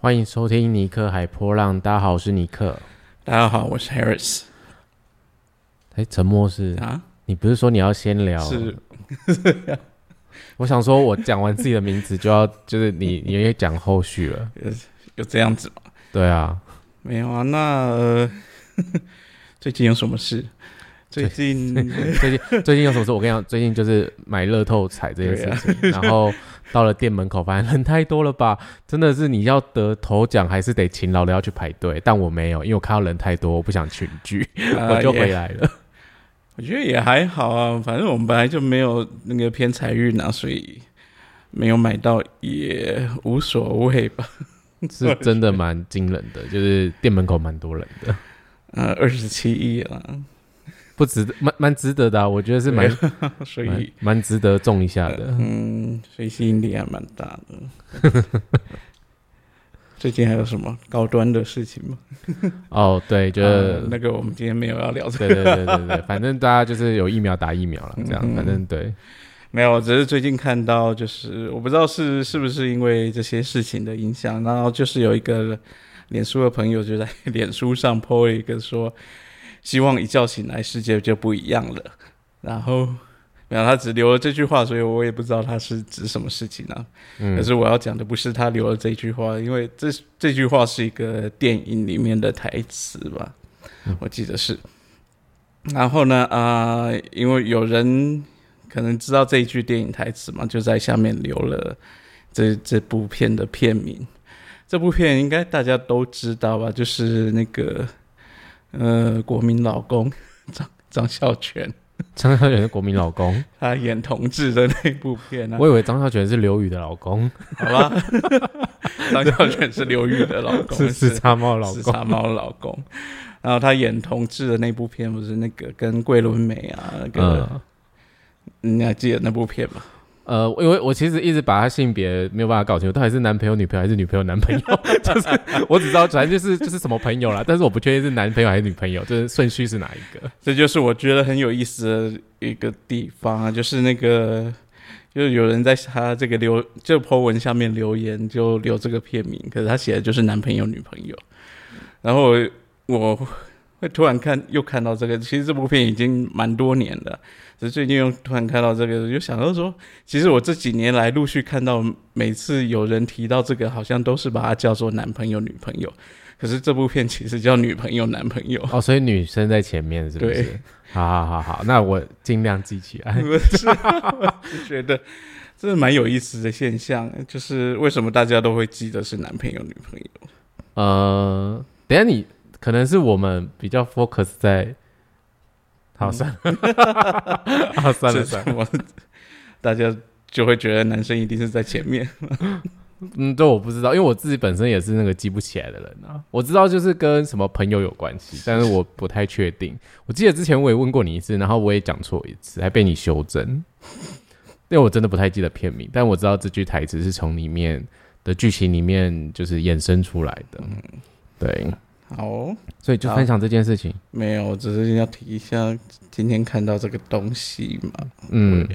欢迎收听尼克海波浪。大家好，我是尼克。大家好，我是 Harris。哎，沉默是啊？你不是说你要先聊？是。我想说，我讲完自己的名字就要，就是你，你也讲后续了。有这样子吗？对啊。没有啊？那 最近有什么事？最近 最近最近有什么事？我跟你讲，最近就是买乐透彩这件事情，然后到了店门口，发现人太多了吧？真的是你要得头奖，还是得勤劳的要去排队？但我没有，因为我看到人太多，我不想群聚，我就回来了。我觉得也还好啊，反正我们本来就没有那个偏财运啊，所以没有买到也无所谓吧。是真的蛮惊人的，就是店门口蛮多人的，呃，二十七亿啊。不值得，蛮蛮值得的，啊我觉得是蛮，所以蛮值得中一下的。嗯，所以吸引力还蛮大的。最近还有什么高端的事情吗？哦，对，就是那个我们今天没有要聊。对对对对对，反正大家就是有疫苗打疫苗了，这样，反正对。没有，只是最近看到，就是我不知道是是不是因为这些事情的影响，然后就是有一个脸书的朋友就在脸书上 po 了一个说。希望一觉醒来世界就不一样了，然后没有他只留了这句话，所以我也不知道他是指什么事情呢。可是我要讲的不是他留了这句话，因为这这句话是一个电影里面的台词吧，我记得是。然后呢，啊，因为有人可能知道这一句电影台词嘛，就在下面留了这这部片的片名。这部片应该大家都知道吧，就是那个。呃，国民老公 张张孝全，张孝全是国民老公，他演同志的那部片啊。我以为张孝全是刘宇的老公，好吧？张孝全是刘宇的老公，是是茶猫老公，茶猫老公。然后他演同志的那部片，不是那个跟桂纶镁啊，那个你还记得那部片吗？呃，因为我其实一直把他性别没有办法搞清楚，到底是男朋友、女朋友还是女朋友、男朋友，就是我只知道反正就是就是什么朋友啦，但是我不确定是男朋友还是女朋友，就是顺序是哪一个。这就是我觉得很有意思的一个地方啊，就是那个，就是有人在他这个留就 po 文下面留言，就留这个片名，可是他写的就是男朋友、女朋友，然后我。会突然看又看到这个，其实这部片已经蛮多年了，只是最近又突然看到这个，就想到说，其实我这几年来陆续看到，每次有人提到这个，好像都是把它叫做男朋友、女朋友，可是这部片其实叫女朋友、男朋友。哦，所以女生在前面是不是？好好好好，那我尽量记起来。就觉得这是蛮有意思的现象，就是为什么大家都会记得是男朋友、女朋友？呃，等下你。可能是我们比较 focus 在，好算了，好算了算了，大家就会觉得男生一定是在前面。嗯，对我不知道，因为我自己本身也是那个记不起来的人啊。我知道就是跟什么朋友有关系，但是我不太确定。我记得之前我也问过你一次，然后我也讲错一次，还被你修正。因为我真的不太记得片名，但我知道这句台词是从里面的剧情里面就是衍生出来的。对。好，所以就分享这件事情。没有，我只是要提一下今天看到这个东西嘛。嗯，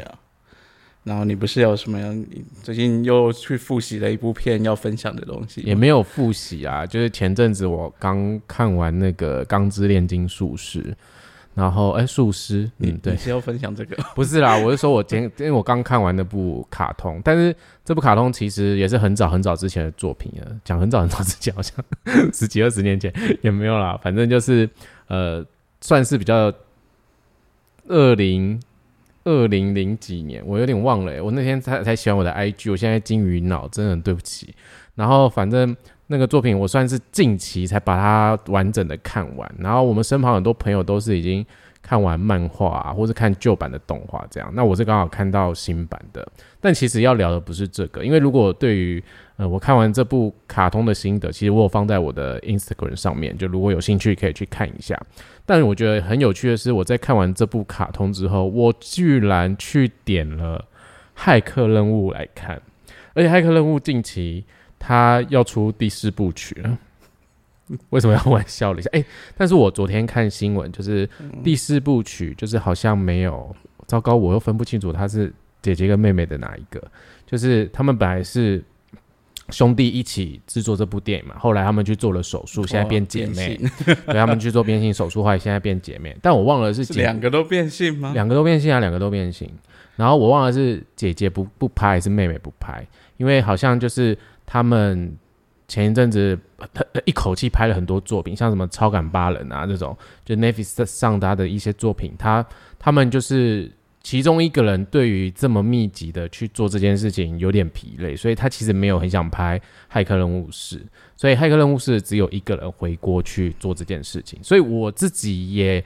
然后你不是有什么？你最近又去复习了一部片要分享的东西？也没有复习啊，就是前阵子我刚看完那个《钢之炼金术士》。然后，哎，术师，嗯，对，你是要分享这个？不是啦，我是说，我今 因为我刚看完那部卡通，但是这部卡通其实也是很早很早之前的作品了，讲很早很早之前，好像十几二十年前也没有啦，反正就是呃，算是比较二零二零零几年，我有点忘了，我那天才才喜欢我的 IG，我现在金鱼脑，真的很对不起。然后反正。那个作品我算是近期才把它完整的看完，然后我们身旁很多朋友都是已经看完漫画啊，或者看旧版的动画这样。那我是刚好看到新版的，但其实要聊的不是这个，因为如果对于呃我看完这部卡通的心得，其实我有放在我的 Instagram 上面，就如果有兴趣可以去看一下。但我觉得很有趣的是，我在看完这部卡通之后，我居然去点了骇客任务来看，而且骇客任务近期。他要出第四部曲了，为什么要玩笑了一下？哎，但是我昨天看新闻，就是第四部曲，就是好像没有，糟糕，我又分不清楚他是姐姐跟妹妹的哪一个。就是他们本来是兄弟一起制作这部电影嘛。后来他们去做了手术，现在变姐妹。对他们去做变性手术，后来现在变姐妹。但我忘了是两个都变性吗？两个都变性啊，两个都变性。然后我忘了是姐姐不不拍还是妹妹不拍，因为好像就是他们前一阵子他一口气拍了很多作品，像什么超感八人啊这种，就 Netflix 上他的一些作品，他他们就是其中一个人对于这么密集的去做这件事情有点疲累，所以他其实没有很想拍《骇客任务四》，所以《骇客任务四》只有一个人回国去做这件事情，所以我自己也。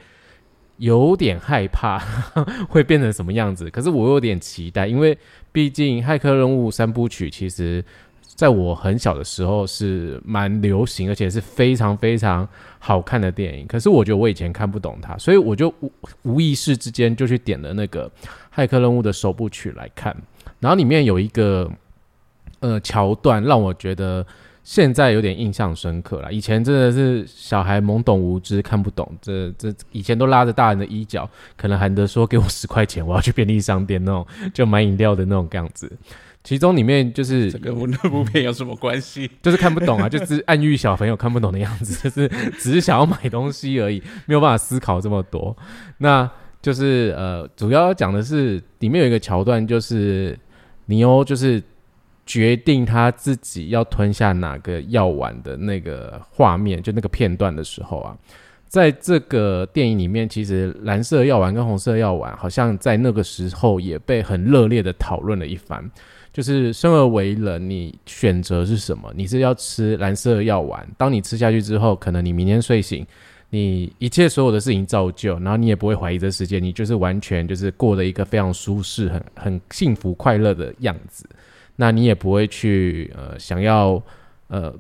有点害怕 会变成什么样子，可是我有点期待，因为毕竟《骇客任务》三部曲其实在我很小的时候是蛮流行，而且是非常非常好看的电影。可是我觉得我以前看不懂它，所以我就无无意识之间就去点了那个《骇客任务》的首部曲来看，然后里面有一个呃桥段让我觉得。现在有点印象深刻了，以前真的是小孩懵懂无知看不懂，这这以前都拉着大人的衣角，可能喊着说给我十块钱，我要去便利商店那种，就买饮料的那种样子。其中里面就是这跟那部片有什么关系？就是看不懂啊，就是暗喻小朋友看不懂的样子，就是只是想要买东西而已，没有办法思考这么多。那就是呃，主要讲的是里面有一个桥段，就是尼欧就是。决定他自己要吞下哪个药丸的那个画面，就那个片段的时候啊，在这个电影里面，其实蓝色药丸跟红色药丸好像在那个时候也被很热烈的讨论了一番。就是生而为人，你选择是什么？你是要吃蓝色药丸？当你吃下去之后，可能你明天睡醒，你一切所有的事情照旧，然后你也不会怀疑这世界，你就是完全就是过了一个非常舒适、很很幸福、快乐的样子。那你也不会去呃想要呃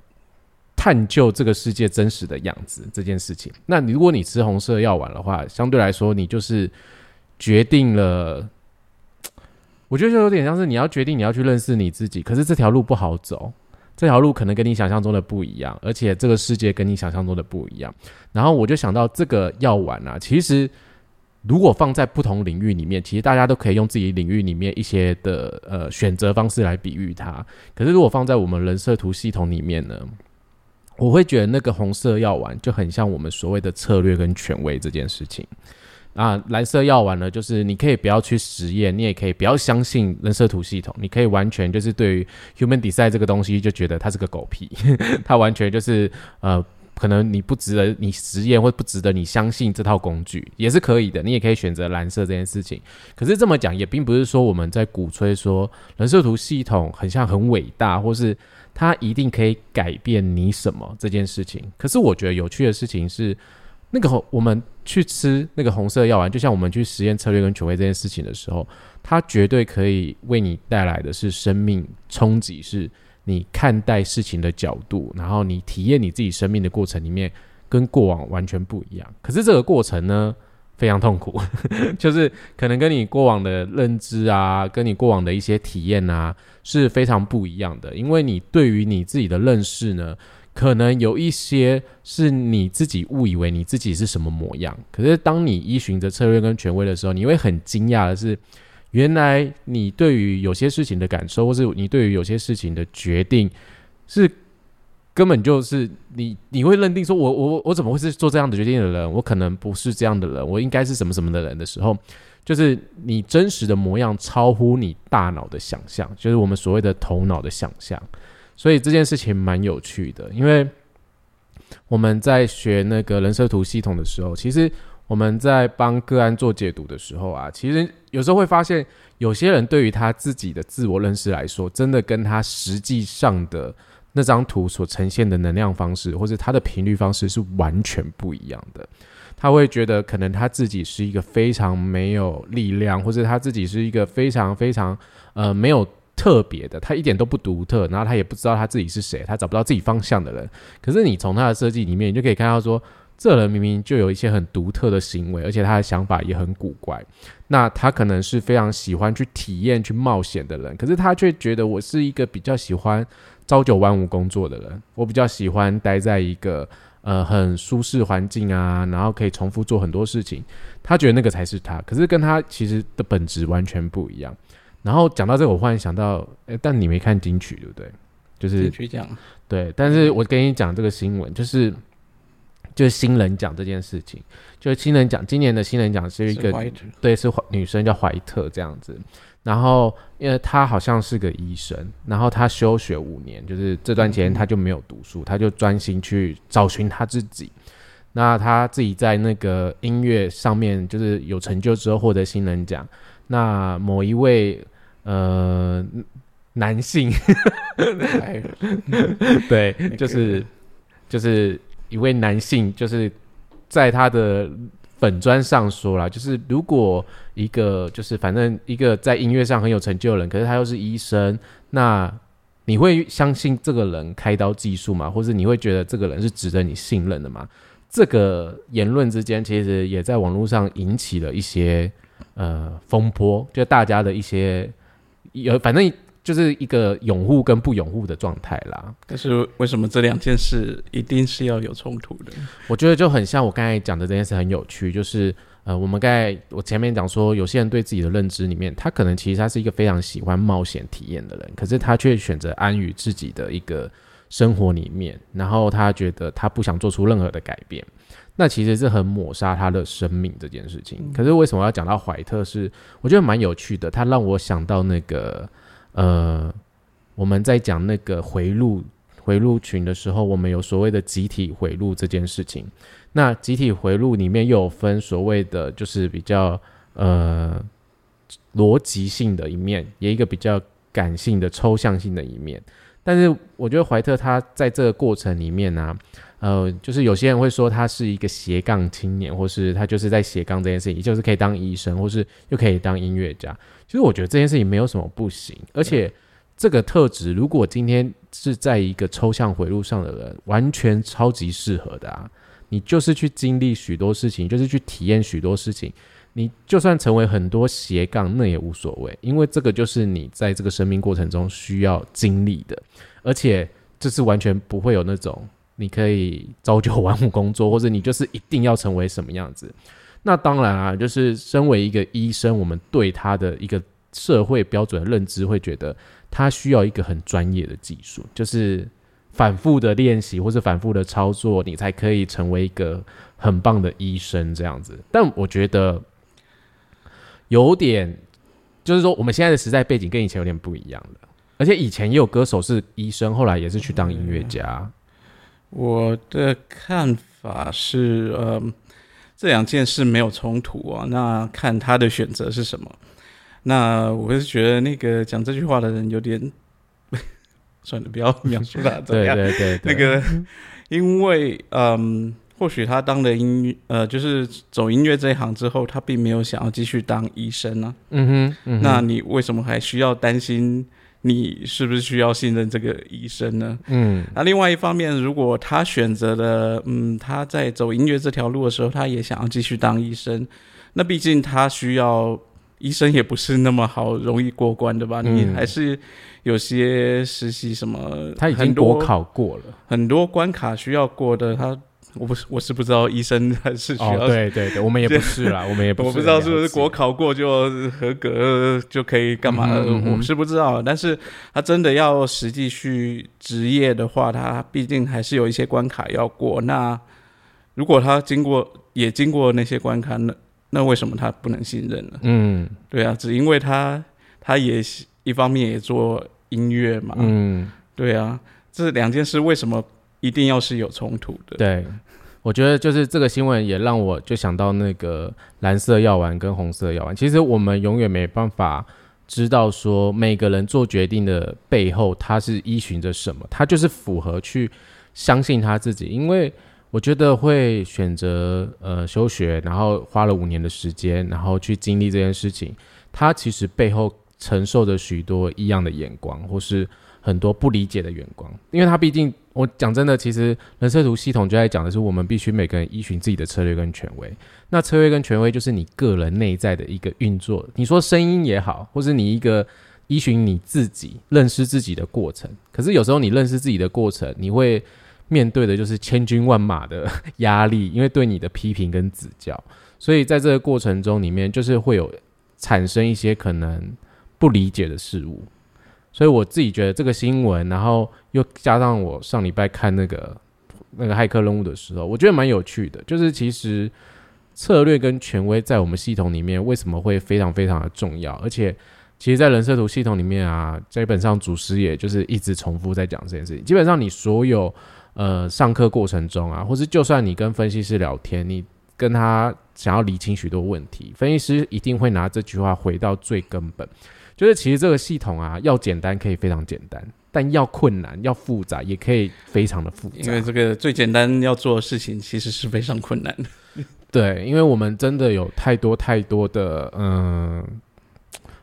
探究这个世界真实的样子这件事情。那如果你吃红色药丸的话，相对来说你就是决定了，我觉得就有点像是你要决定你要去认识你自己，可是这条路不好走，这条路可能跟你想象中的不一样，而且这个世界跟你想象中的不一样。然后我就想到这个药丸啊，其实。如果放在不同领域里面，其实大家都可以用自己领域里面一些的呃选择方式来比喻它。可是如果放在我们人设图系统里面呢，我会觉得那个红色药丸就很像我们所谓的策略跟权威这件事情。啊，蓝色药丸呢，就是你可以不要去实验，你也可以不要相信人设图系统，你可以完全就是对于 human design 这个东西就觉得它是个狗屁，它完全就是呃。可能你不值得你实验，或不值得你相信这套工具，也是可以的。你也可以选择蓝色这件事情。可是这么讲，也并不是说我们在鼓吹说人设图系统很像很伟大，或是它一定可以改变你什么这件事情。可是我觉得有趣的事情是，那个我们去吃那个红色药丸，就像我们去实验策略跟权威这件事情的时候，它绝对可以为你带来的是生命冲击，是。你看待事情的角度，然后你体验你自己生命的过程里面，跟过往完全不一样。可是这个过程呢，非常痛苦，就是可能跟你过往的认知啊，跟你过往的一些体验啊，是非常不一样的。因为你对于你自己的认识呢，可能有一些是你自己误以为你自己是什么模样。可是当你依循着策略跟权威的时候，你会很惊讶的是。原来你对于有些事情的感受，或是你对于有些事情的决定，是根本就是你你会认定说，我我我怎么会是做这样的决定的人？我可能不是这样的人，我应该是什么什么的人的时候，就是你真实的模样超乎你大脑的想象，就是我们所谓的头脑的想象。所以这件事情蛮有趣的，因为我们在学那个人设图系统的时候，其实。我们在帮个案做解读的时候啊，其实有时候会发现，有些人对于他自己的自我认识来说，真的跟他实际上的那张图所呈现的能量方式，或者他的频率方式是完全不一样的。他会觉得，可能他自己是一个非常没有力量，或者他自己是一个非常非常呃没有特别的，他一点都不独特，然后他也不知道他自己是谁，他找不到自己方向的人。可是你从他的设计里面，你就可以看到说。这人明明就有一些很独特的行为，而且他的想法也很古怪。那他可能是非常喜欢去体验、去冒险的人，可是他却觉得我是一个比较喜欢朝九晚五工作的人。我比较喜欢待在一个呃很舒适环境啊，然后可以重复做很多事情。他觉得那个才是他，可是跟他其实的本质完全不一样。然后讲到这个，我忽然想到，哎，但你没看金曲对不对？就是金曲奖，对，但是我跟你讲这个新闻，就是就是新人奖这件事情，就是新人奖今年的新人奖是一个是对是女生叫怀特这样子，然后因为她好像是个医生，然后她休学五年，就是这段时间她就没有读书，她就专心去找寻她自己。那她自己在那个音乐上面就是有成就之后获得新人奖，那某一位呃男性哎对，就是就是一位男性，就是在他的粉砖上说了，就是如果一个就是反正一个在音乐上很有成就的人，可是他又是医生，那你会相信这个人开刀技术吗？或者你会觉得这个人是值得你信任的吗？这个言论之间其实也在网络上引起了一些呃风波，就大家的一些有反正就是一个拥护跟不拥护的状态啦。但是为什么这两件事一定是要有冲突的？我觉得就很像我刚才讲的这件事很有趣，就是呃，我们刚才我前面讲说，有些人对自己的认知里面，他可能其实他是一个非常喜欢冒险体验的人，可是他却选择安于自己的一个生活里面，然后他觉得他不想做出任何的改变。那其实是很抹杀他的生命这件事情。可是为什么要讲到怀特是？我觉得蛮有趣的，他让我想到那个呃，我们在讲那个回路回路群的时候，我们有所谓的集体回路这件事情。那集体回路里面又有分所谓的就是比较呃逻辑性的一面，也一个比较感性的抽象性的一面。但是我觉得怀特他在这个过程里面呢、呃，就是有些人会说他是一个斜杠青年，或是他就是在斜杠这件事情，就是可以当医生，或是又可以当音乐家。其实我觉得这件事情没有什么不行，而且这个特质如果今天是在一个抽象回路上的人，完全超级适合的啊！你就是去经历许多事情，就是去体验许多事情。你就算成为很多斜杠，那也无所谓，因为这个就是你在这个生命过程中需要经历的，而且这是完全不会有那种你可以朝九晚五工作，或者你就是一定要成为什么样子。那当然啊，就是身为一个医生，我们对他的一个社会标准的认知，会觉得他需要一个很专业的技术，就是反复的练习或者反复的操作，你才可以成为一个很棒的医生这样子。但我觉得有点，就是说我们现在的时代背景跟以前有点不一样了，而且以前也有歌手是医生，后来也是去当音乐家。我的看法是，呃，这两件事没有冲突啊。那看他的选择是什么。那我是觉得那个讲这句话的人有点，算了，不要描述他怎样。对对对，那个，因为嗯，或许他当了音乐，呃，就是走音乐这一行之后，他并没有想要继续当医生啊。嗯哼，嗯哼那你为什么还需要担心你是不是需要信任这个医生呢？嗯那另外一方面，如果他选择了，嗯，他在走音乐这条路的时候，他也想要继续当医生，那毕竟他需要医生也不是那么好容易过关的吧？嗯你还是有些实习什么，他已经国考过了。很多关卡需要过的，他我不是我是不知道医生还是需要。哦，对对对，我们也不是啦，我们也不是 我不知道是不是国考过就合格就可以干嘛我是不知道。但是他真的要实际去职业的话，他毕竟还是有一些关卡要过。那如果他经过也经过那些关卡，那那为什么他不能信任呢？嗯对啊，只因为他他也一方面也做音乐嘛，嗯，对啊，这两件事为什么一定要是有冲突的？对，我觉得就是这个新闻也让我就想到那个蓝色药丸跟红色药丸。其实我们永远没办法知道说每个人做决定的背后他是依循着什么，他就是符合去相信他自己，因为。我觉得会选择呃休学，然后花了五年的时间，然后去经历这件事情，他其实背后承受着许多异样的眼光，或是很多不理解的眼光，因为他毕竟，我讲真的，其实人设图系统就在讲的是，我们必须每个人依循自己的策略跟权威。那策略跟权威就是你个人内在的一个运作，你说声音也好，或是你一个依循你自己认识自己的过程。可是有时候你认识自己的过程，你会面对的就是千军万马的 压力，因为对你的批评跟指教，所以在这个过程中里面，就是会有产生一些可能不理解的事物。所以我自己觉得这个新闻，然后又加上我上礼拜看那个那个骇客任务的时候，我觉得蛮有趣的。就是其实策略跟权威在我们系统里面为什么会非常非常的重要？而且其实，在人设图系统里面啊，基本上主师也就是一直重复在讲这件事情。基本上你所有呃上课过程中啊，或是就算你跟分析师聊天，你跟他想要理清许多问题，分析师一定会拿这句话回到最根本。就是其实这个系统啊，要简单可以非常简单，但要困难、要复杂也可以非常的复杂。因为这个最简单要做的事情，其实是非常困难的。对，因为我们真的有太多太多的，嗯，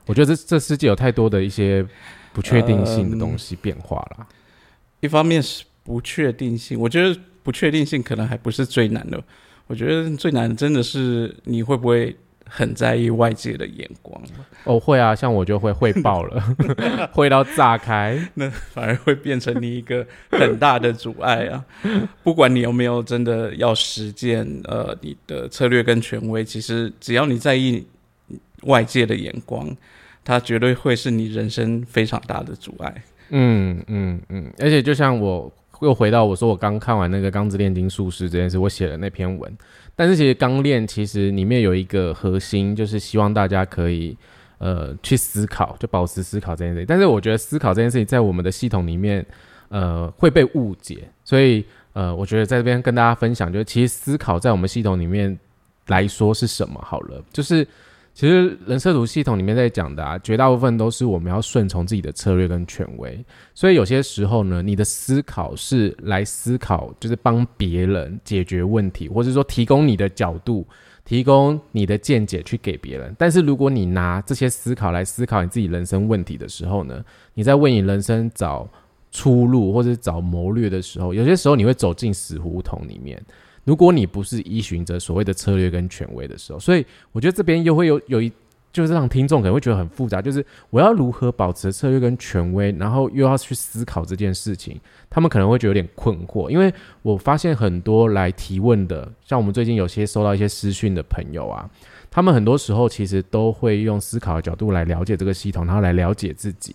我觉得这这世界有太多的一些不确定性的东西变化了。一方面是不确定性，我觉得不确定性可能还不是最难的。我觉得最难的真的是你会不会。很在意外界的眼光哦，会啊，像我就会汇报了，会到炸开，那反而会变成你一个很大的阻碍啊！不管你有没有真的要实践，呃，你的策略跟权威，其实只要你在意外界的眼光，它绝对会是你人生非常大的阻碍。嗯嗯嗯，而且就像我又回到我说我刚看完那个《钢之炼金术师》这件事，我写了那篇文。但是其实刚练其实里面有一个核心，就是希望大家可以呃去思考，就保持思考这件事情。但是我觉得思考这件事情在我们的系统里面呃会被误解，所以呃我觉得在这边跟大家分享，就是其实思考在我们系统里面来说是什么好了，就是。其实人设图系统里面在讲的啊，绝大部分都是我们要顺从自己的策略跟权威，所以有些时候呢，你的思考是来思考，就是帮别人解决问题，或者说提供你的角度，提供你的见解去给别人。但是如果你拿这些思考来思考你自己人生问题的时候呢，你在为你人生找出路或者找谋略的时候，有些时候你会走进死胡同里面。如果你不是依循着所谓的策略跟权威的时候，所以我觉得这边又会有有一，就是让听众可能会觉得很复杂，就是我要如何保持策略跟权威，然后又要去思考这件事情，他们可能会觉得有点困惑。因为我发现很多来提问的，像我们最近有些收到一些私讯的朋友啊，他们很多时候其实都会用思考的角度来了解这个系统，然后来了解自己。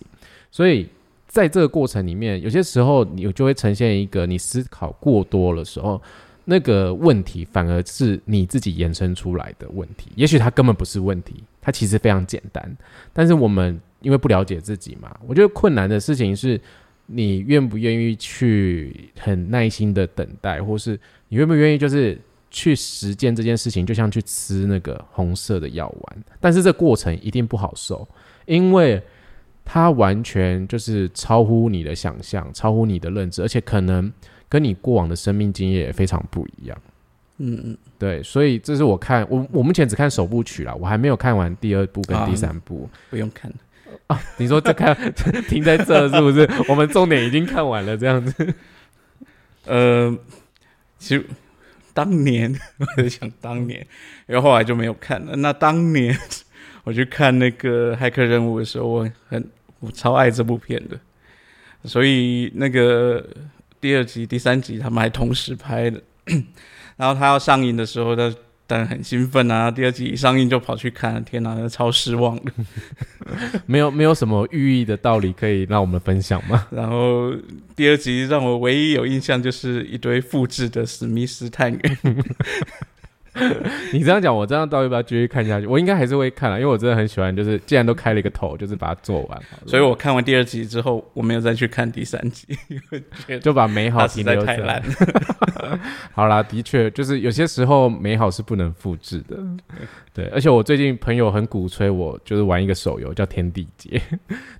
所以在这个过程里面，有些时候你就会呈现一个你思考过多的时候。那个问题反而是你自己延伸出来的问题，也许它根本不是问题，它其实非常简单。但是我们因为不了解自己嘛，我觉得困难的事情是你愿不愿意去很耐心的等待，或是你愿不愿意就是去实践这件事情，就像去吃那个红色的药丸。但是这过程一定不好受，因为它完全就是超乎你的想象，超乎你的认知，而且可能。跟你过往的生命经验也非常不一样，嗯嗯，对，所以这是我看我我目前只看首部曲啦，我还没有看完第二部跟第三部，不用看啊？你说这看 停在这是不是？我们重点已经看完了这样子。呃，其实当年 我在想当年，然后后来就没有看了。那当年我去看那个骇客任务的时候，我很我超爱这部片的，所以那个。第二集、第三集他们还同时拍的，然后他要上映的时候，他当然很兴奋啊。第二集一上映就跑去看，天哪，超失望的。没有没有什么寓意的道理可以让我们分享吗？然后第二集让我唯一有印象就是一堆复制的史密斯探员。你这样讲，我这样到底要不要继续看下去？我应该还是会看啊，因为我真的很喜欢，就是既然都开了一个头，就是把它做完。所以我看完第二集之后，我没有再去看第三集，就把美好停留在太烂。好啦，的确，就是有些时候美好是不能复制的。对，而且我最近朋友很鼓吹我，就是玩一个手游叫《天地劫》。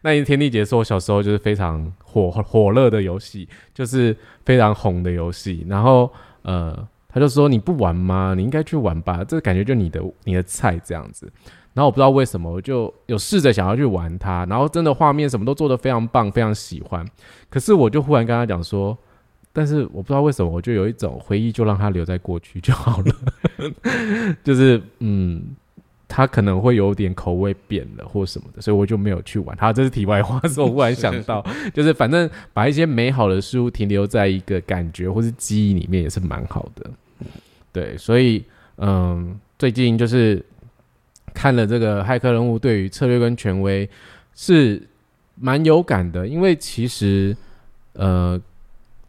那《天地劫》是我小时候就是非常火火热的游戏，就是非常红的游戏。然后呃。他就说：“你不玩吗？你应该去玩吧，这感觉就你的你的菜这样子。”然后我不知道为什么，我就有试着想要去玩它，然后真的画面什么都做得非常棒，非常喜欢。可是我就忽然跟他讲说：“但是我不知道为什么，我就有一种回忆，就让它留在过去就好了。”就是嗯。他可能会有点口味变了或什么的，所以我就没有去玩。它这是题外话，是我忽然想到，就是反正把一些美好的事物停留在一个感觉或是记忆里面也是蛮好的。对，所以嗯，最近就是看了这个骇客人物对于策略跟权威是蛮有感的，因为其实呃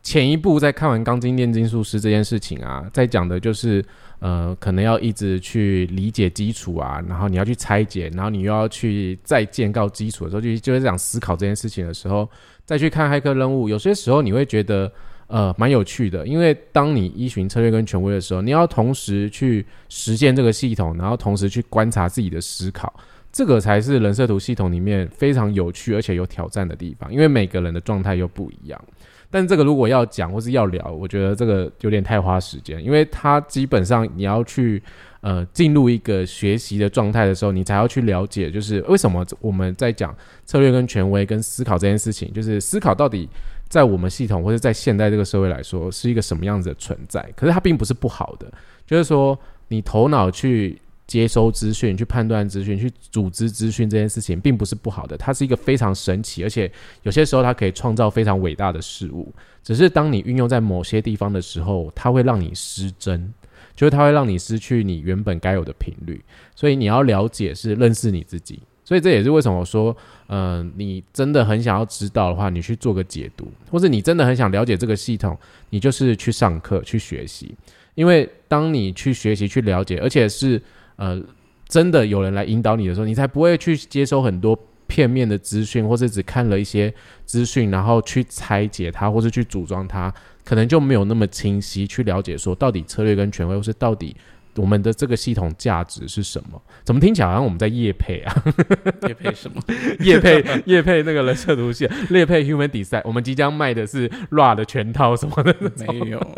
前一步在看完《钢筋炼金术师》这件事情啊，在讲的就是呃可能要一直去理解基础啊，然后你要去拆解，然后你又要去再建构基础的时候，就就是这样思考这件事情的时候，再去看骇客任务，有些时候你会觉得。呃，蛮有趣的，因为当你依循策略跟权威的时候，你要同时去实践这个系统，然后同时去观察自己的思考，这个才是人设图系统里面非常有趣而且有挑战的地方。因为每个人的状态又不一样，但这个如果要讲或是要聊，我觉得这个有点太花时间，因为它基本上你要去呃进入一个学习的状态的时候，你才要去了解，就是为什么我们在讲策略跟权威跟思考这件事情，就是思考到底。在我们系统或者在现代这个社会来说，是一个什么样子的存在？可是它并不是不好的，就是说你头脑去接收资讯、去判断资讯、去组织资讯这件事情，并不是不好的。它是一个非常神奇，而且有些时候它可以创造非常伟大的事物。只是当你运用在某些地方的时候，它会让你失真，就是它会让你失去你原本该有的频率。所以你要了解是认识你自己。所以这也是为什么我说，嗯，你真的很想要知道的话，你去做个解读，或者你真的很想了解这个系统，你就是去上课去学习。因为当你去学习、去了解，而且是呃真的有人来引导你的时候，你才不会去接收很多片面的资讯，或者只看了一些资讯，然后去拆解它，或者去组装它，可能就没有那么清晰去了解说到底策略跟权威，或是到底。我们的这个系统价值是什么？怎么听起来好像我们在夜配啊？夜配什么？夜配夜配那个人设图线，夜配 Human Design。我们即将卖的是 RA 的全套什么的？没有，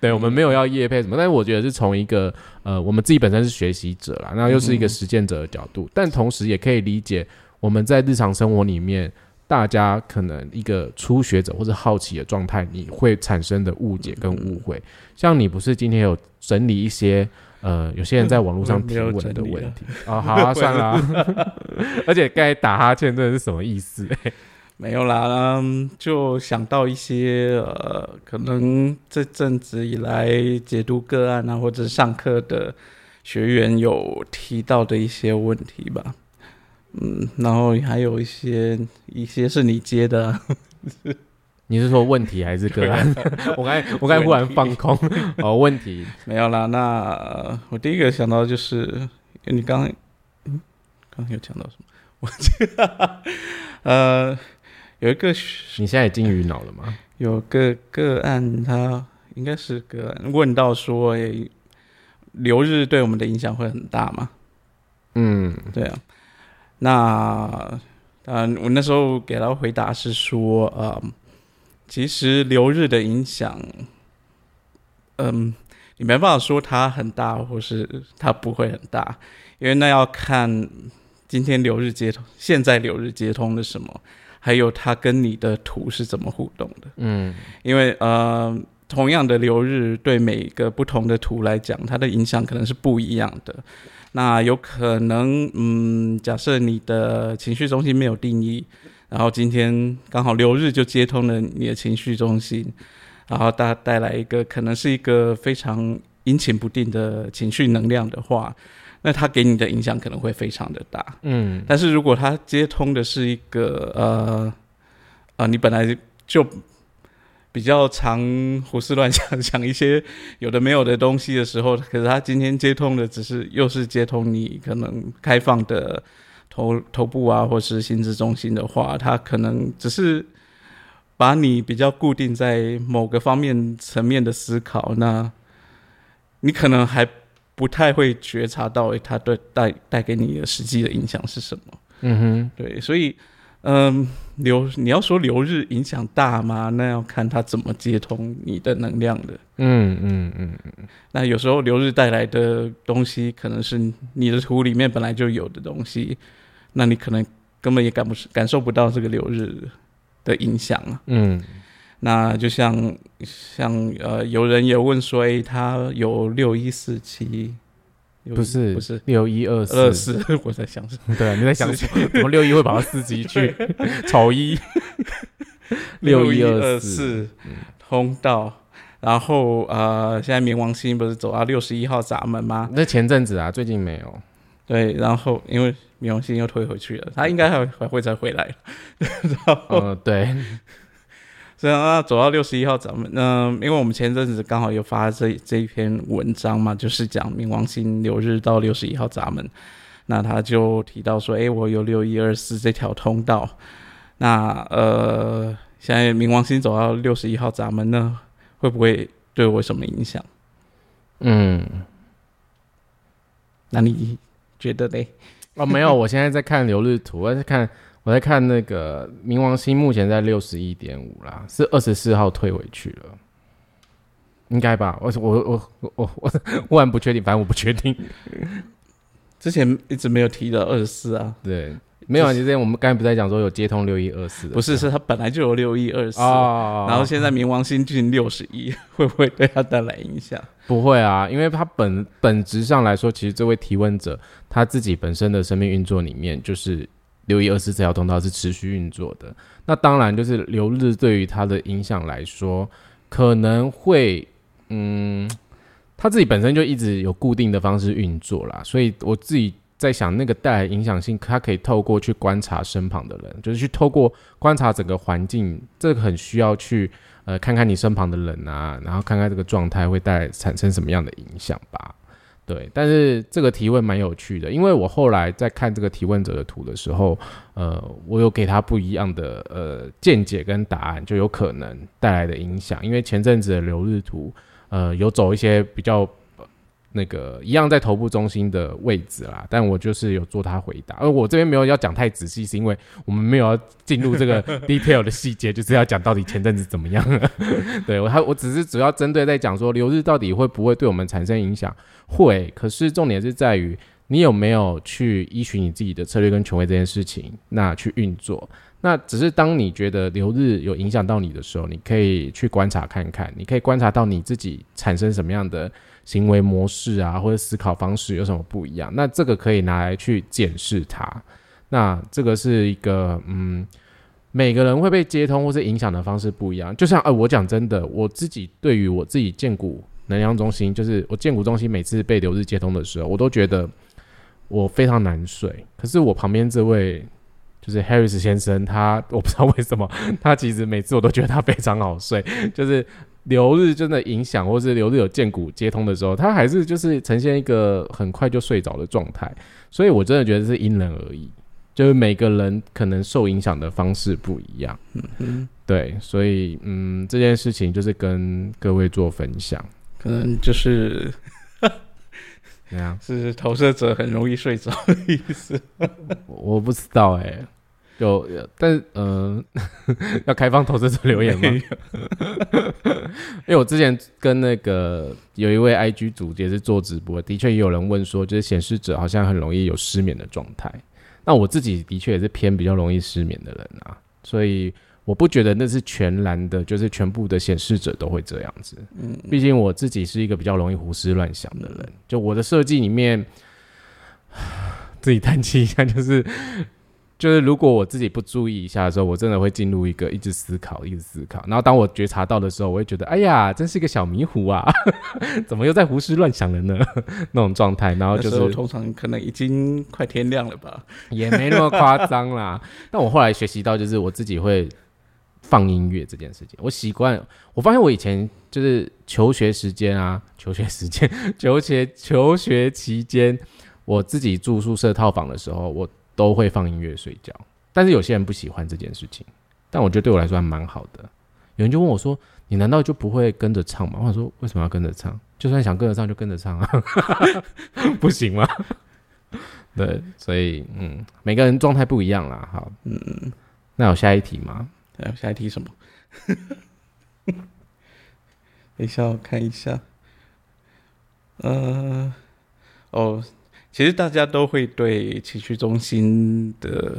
对我们没有要夜配什么。但是我觉得是从一个呃，我们自己本身是学习者啦，那又是一个实践者的角度，但同时也可以理解我们在日常生活里面。大家可能一个初学者或者好奇的状态，你会产生的误解跟误会。像你不是今天有整理一些呃，有些人在网络上提问的问题啊？好啊，算了。而且该打哈欠，这是什么意思？没有啦，嗯，就想到一些呃，可能这阵子以来解读个案啊，或者上课的学员有提到的一些问题吧。嗯，然后还有一些一些是你接的，你是说问题还是个案？我刚才我刚才忽然放空哦，问题没有啦。那我第一个想到就是，你刚嗯，刚刚有讲到什么？我 呃，有一个你现在金鱼脑了吗？有个个案，他应该是个案，问到说，留日对我们的影响会很大吗？嗯，对啊。那，嗯，我那时候给他回答是说，呃，其实留日的影响，嗯，你没办法说它很大，或是它不会很大，因为那要看今天留日接通，现在留日接通了什么，还有它跟你的图是怎么互动的。嗯，因为呃，同样的留日对每个不同的图来讲，它的影响可能是不一样的。那有可能，嗯，假设你的情绪中心没有定义，然后今天刚好六日就接通了你的情绪中心，然后带带来一个可能是一个非常阴晴不定的情绪能量的话，那它给你的影响可能会非常的大。嗯，但是如果它接通的是一个呃，啊，你本来就。比较常胡思乱想，想一些有的没有的东西的时候，可是他今天接通的只是又是接通你可能开放的头头部啊，或是心智中心的话，他可能只是把你比较固定在某个方面层面的思考，那你可能还不太会觉察到，诶，他对带带给你的实际的影响是什么？嗯哼，对，所以。嗯，流你要说流日影响大吗？那要看它怎么接通你的能量的。嗯嗯嗯嗯。那有时候流日带来的东西，可能是你的图里面本来就有的东西，那你可能根本也感不感受不到这个流日的影响啊。嗯。那就像像呃，有人也问说，哎，他有六一四七。不是不是六一二二四，我在想什么？对啊，你在想什么？怎么六一会跑到四级去？丑一六一二四通道，然后呃，现在冥王星不是走到六十一号闸门吗？那前阵子啊，最近没有。对，然后因为冥王星又退回去了，他应该还还会再回来。嗯，对。所以那走到六十一号咱们嗯，因为我们前阵子刚好有发这这一篇文章嘛，就是讲冥王星流日到六十一号闸门，那他就提到说，哎，我有六一二四这条通道，那呃，现在冥王星走到六十一号闸门呢，会不会对我有什么影响？嗯，那你觉得嘞？哦，没有，我现在在看流日图，我在看。我在看那个冥王星，目前在六十一点五啦，是二十四号退回去了，应该吧？我我我我我我很不确定，反正我不确定。之前一直没有提到二十四啊，对，没有啊。之前我们刚才不在讲说有接通六一二四，不是，是他本来就有六一二四，然后现在冥王星进六十一，会不会对他带来影响？不会啊，因为他本本质上来说，其实这位提问者他自己本身的生命运作里面就是。六一二四这条通道是持续运作的，那当然就是流日对于它的影响来说，可能会，嗯，他自己本身就一直有固定的方式运作啦，所以我自己在想，那个带来影响性，他可以透过去观察身旁的人，就是去透过观察整个环境，这个很需要去呃看看你身旁的人啊，然后看看这个状态会带来产生什么样的影响吧。对，但是这个提问蛮有趣的，因为我后来在看这个提问者的图的时候，呃，我有给他不一样的呃见解跟答案，就有可能带来的影响。因为前阵子的留日图，呃，有走一些比较。那个一样在头部中心的位置啦，但我就是有做他回答，而我这边没有要讲太仔细，是因为我们没有要进入这个 detail 的细节，就是要讲到底前阵子怎么样。对我还我只是主要针对在讲说留日到底会不会对我们产生影响，会。可是重点是在于你有没有去依循你自己的策略跟权威这件事情，那去运作。那只是当你觉得留日有影响到你的时候，你可以去观察看看，你可以观察到你自己产生什么样的。行为模式啊，或者思考方式有什么不一样？那这个可以拿来去检视它。那这个是一个，嗯，每个人会被接通或是影响的方式不一样。就像，呃，我讲真的，我自己对于我自己建股能量中心，就是我建股中心每次被流日接通的时候，我都觉得我非常难睡。可是我旁边这位就是 Harris 先生，他我不知道为什么，他其实每次我都觉得他非常好睡，就是。流日真的影响，或是流日有见骨接通的时候，他还是就是呈现一个很快就睡着的状态，所以我真的觉得是因人而异，就是每个人可能受影响的方式不一样。嗯嗯，对，所以嗯，这件事情就是跟各位做分享，可能就是怎样，是投射者很容易睡着的意思，我不知道哎。有，但嗯，要开放投资者留言吗？因为我之前跟那个有一位 IG 主也是做直播，的确也有人问说，就是显示者好像很容易有失眠的状态。那我自己的确也是偏比较容易失眠的人啊，所以我不觉得那是全然的，就是全部的显示者都会这样子。嗯，毕竟我自己是一个比较容易胡思乱想的人，就我的设计里面，自己叹气一下，就是。就是如果我自己不注意一下的时候，我真的会进入一个一直思考、一直思考。然后当我觉察到的时候，我会觉得，哎呀，真是一个小迷糊啊，怎么又在胡思乱想了呢？那种状态。然后就是通常可能已经快天亮了吧，也没那么夸张啦。但我后来学习到，就是我自己会放音乐这件事情。我习惯，我发现我以前就是求学时间啊，求学时间，求学求学期间，我自己住宿舍套房的时候，我。都会放音乐睡觉，但是有些人不喜欢这件事情，但我觉得对我来说还蛮好的。有人就问我说：“你难道就不会跟着唱吗？”我说：“为什么要跟着唱？就算想跟着唱就跟着唱啊，不行吗？” 对，所以嗯，每个人状态不一样啦。好，嗯，那有下一题吗？有下一题什么？等一下，我看一下。呃，哦。其实大家都会对情绪中心的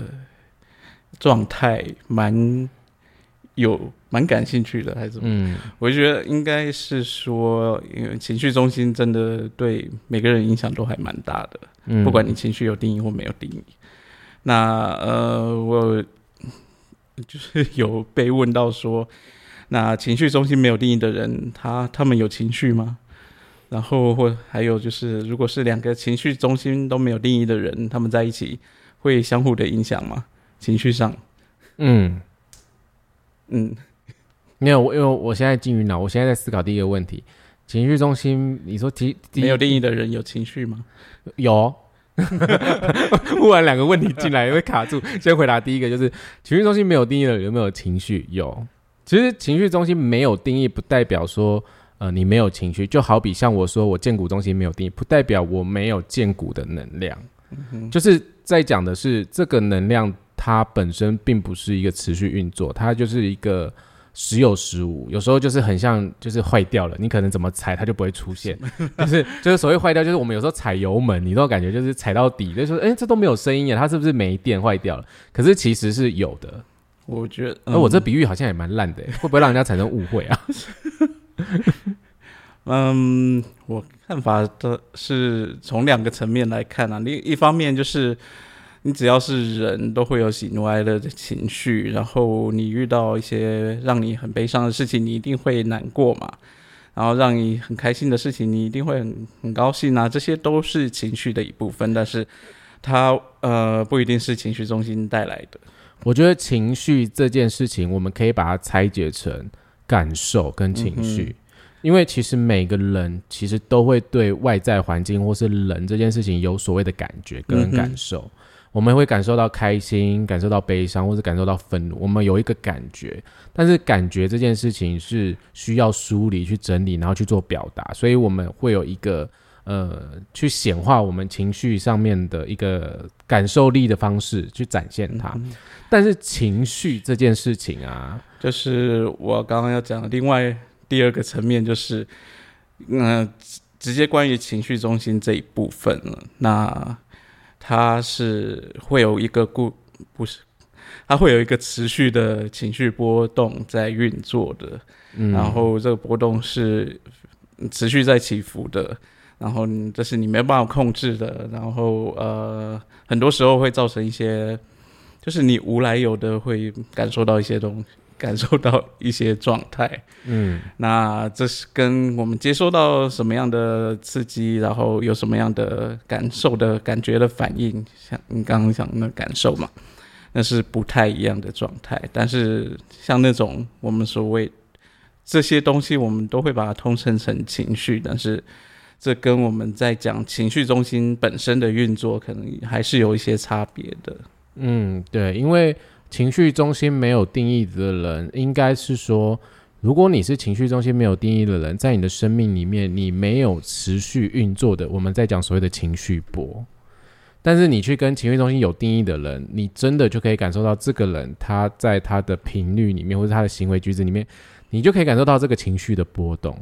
状态蛮有蛮感兴趣的，还是？嗯，我觉得应该是说，因为情绪中心真的对每个人影响都还蛮大的。嗯，不管你情绪有定义或没有定义。那呃，我就是有被问到说，那情绪中心没有定义的人，他他们有情绪吗？然后或还有就是，如果是两个情绪中心都没有定义的人，他们在一起会相互的影响吗？情绪上，嗯，嗯，没有，我因为我现在进于脑，我现在在思考第一个问题，情绪中心，你说第第没有定义的人有情绪吗？有，忽然两个问题进来会卡住。先回答第一个，就是情绪中心没有定义的人有没有情绪？有。其实情绪中心没有定义，不代表说呃你没有情绪。就好比像我说我建股中心没有定义，不代表我没有建股的能量。就是在讲的是这个能量它本身并不是一个持续运作，它就是一个。时有时无，有时候就是很像，就是坏掉了，你可能怎么踩它就不会出现，就是就是所谓坏掉，就是我们有时候踩油门，你都感觉就是踩到底，就说哎，这都没有声音呀，它是不是没电坏掉了？可是其实是有的。我觉得，而我这比喻好像也蛮烂的，会不会让人家产生误会啊？嗯，我看法的是从两个层面来看啊，另一方面就是。你只要是人都会有喜怒哀乐的情绪，然后你遇到一些让你很悲伤的事情，你一定会难过嘛。然后让你很开心的事情，你一定会很很高兴啊。这些都是情绪的一部分，但是它呃不一定是情绪中心带来的。我觉得情绪这件事情，我们可以把它拆解成感受跟情绪，因为其实每个人其实都会对外在环境或是人这件事情有所谓的感觉跟感受。我们会感受到开心，感受到悲伤，或是感受到愤怒。我们有一个感觉，但是感觉这件事情是需要梳理、去整理，然后去做表达。所以我们会有一个呃，去显化我们情绪上面的一个感受力的方式去展现它。但是情绪这件事情啊，就是我刚刚要讲的另外第二个层面，就是嗯，直接关于情绪中心这一部分了。那它是会有一个固不是，它会有一个持续的情绪波动在运作的，然后这个波动是持续在起伏的，然后这是你没办法控制的，然后呃，很多时候会造成一些，就是你无来由的会感受到一些东西。感受到一些状态，嗯，那这是跟我们接收到什么样的刺激，然后有什么样的感受的感觉的反应，像你刚刚讲的感受嘛，那是不太一样的状态。但是像那种我们所谓这些东西，我们都会把它通称成情绪，但是这跟我们在讲情绪中心本身的运作，可能还是有一些差别的。嗯，对，因为。情绪中心没有定义的人，应该是说，如果你是情绪中心没有定义的人，在你的生命里面，你没有持续运作的，我们在讲所谓的情绪波。但是你去跟情绪中心有定义的人，你真的就可以感受到这个人他在他的频率里面，或者他的行为举止里面，你就可以感受到这个情绪的波动。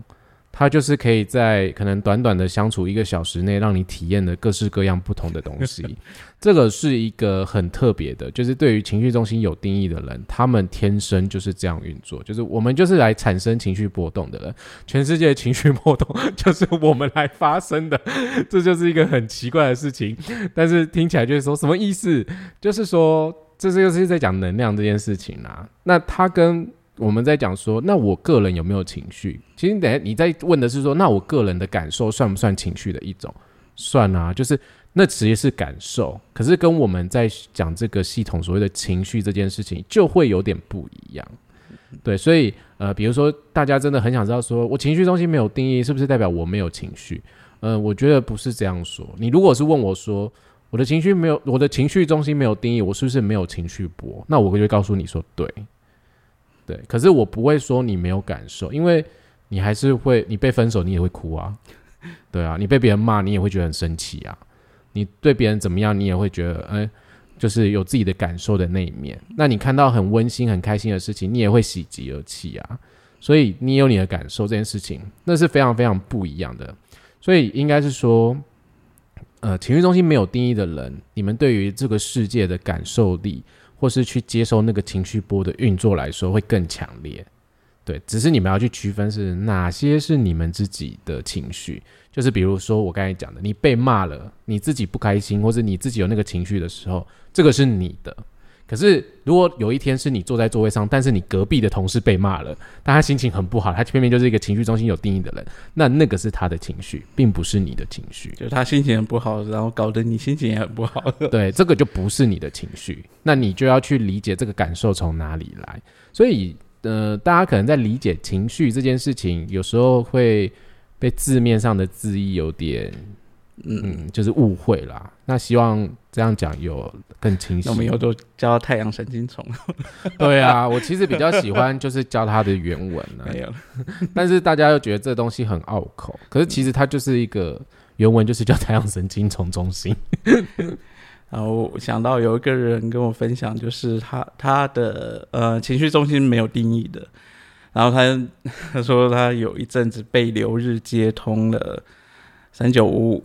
它就是可以在可能短短的相处一个小时内，让你体验的各式各样不同的东西。这个是一个很特别的，就是对于情绪中心有定义的人，他们天生就是这样运作。就是我们就是来产生情绪波动的人，全世界情绪波动就是我们来发生的，这就是一个很奇怪的事情。但是听起来就是说什么意思？就是说这是又是在讲能量这件事情啊。那它跟我们在讲说，那我个人有没有情绪？其实等下你在问的是说，那我个人的感受算不算情绪的一种？算啊，就是那其实是感受，可是跟我们在讲这个系统所谓的情绪这件事情，就会有点不一样。对，所以呃，比如说大家真的很想知道，说我情绪中心没有定义，是不是代表我没有情绪？呃，我觉得不是这样说。你如果是问我说，我的情绪没有，我的情绪中心没有定义，我是不是没有情绪波？那我就会告诉你说，对。对，可是我不会说你没有感受，因为你还是会，你被分手你也会哭啊，对啊，你被别人骂你也会觉得很生气啊，你对别人怎么样你也会觉得，哎，就是有自己的感受的那一面。那你看到很温馨、很开心的事情，你也会喜极而泣啊。所以你有你的感受这件事情，那是非常非常不一样的。所以应该是说，呃，情绪中心没有定义的人，你们对于这个世界的感受力。或是去接受那个情绪波的运作来说会更强烈，对，只是你们要去区分是哪些是你们自己的情绪，就是比如说我刚才讲的，你被骂了，你自己不开心，或者你自己有那个情绪的时候，这个是你的。可是如果有一天是你坐在座位上，但是你隔壁的同事被骂了，但他心情很不好，他偏偏就是一个情绪中心有定义的人，那那个是他的情绪，并不是你的情绪。就是他心情很不好，然后搞得你心情也很不好。对，这个就不是你的情绪，那你就要去理解这个感受从哪里来。所以，呃，大家可能在理解情绪这件事情，有时候会被字面上的字义有点。嗯，就是误会啦。那希望这样讲有更清晰。那我们以后都教太阳神经虫。对啊，我其实比较喜欢就是教它的原文呢。没有，但是大家又觉得这东西很拗口。可是其实它就是一个原文，就是叫太阳神经虫中心。然后想到有一个人跟我分享，就是他他的呃情绪中心没有定义的。然后他 他说他有一阵子被流日接通了。三九五五，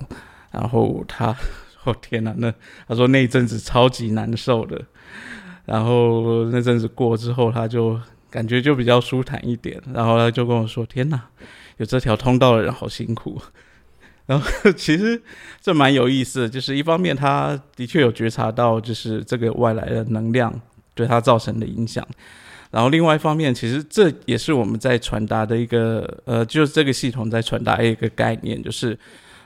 然后他，哦天哪，那他说那一阵子超级难受的，然后那阵子过之后，他就感觉就比较舒坦一点，然后他就跟我说：“天哪，有这条通道的人好辛苦。”然后其实这蛮有意思，就是一方面他的确有觉察到，就是这个外来的能量对他造成的影响。然后另外一方面，其实这也是我们在传达的一个，呃，就是这个系统在传达一个概念，就是，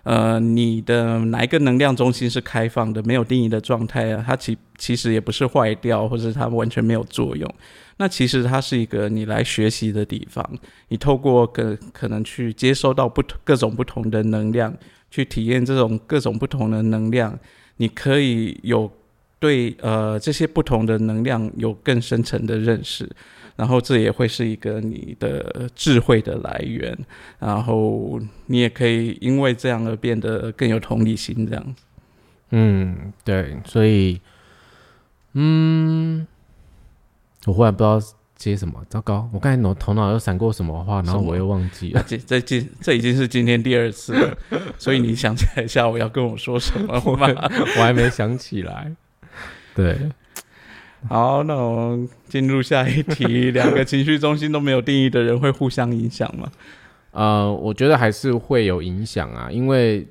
呃，你的哪一个能量中心是开放的、没有定义的状态啊？它其其实也不是坏掉，或者它完全没有作用。那其实它是一个你来学习的地方，你透过可可能去接收到不同各种不同的能量，去体验这种各种不同的能量，你可以有。对，呃，这些不同的能量有更深层的认识，然后这也会是一个你的智慧的来源，然后你也可以因为这样而变得更有同理心，这样子。嗯，对，所以，嗯，我忽然不知道接什么，糟糕，我刚才脑头脑又闪过什么话，然后我又忘记了。这这今这已经是今天第二次了，所以你想起来一下午要跟我说什么吗？我还没想起来。对，好，那我们进入下一题。两个情绪中心都没有定义的人会互相影响吗？呃，我觉得还是会有影响啊，因为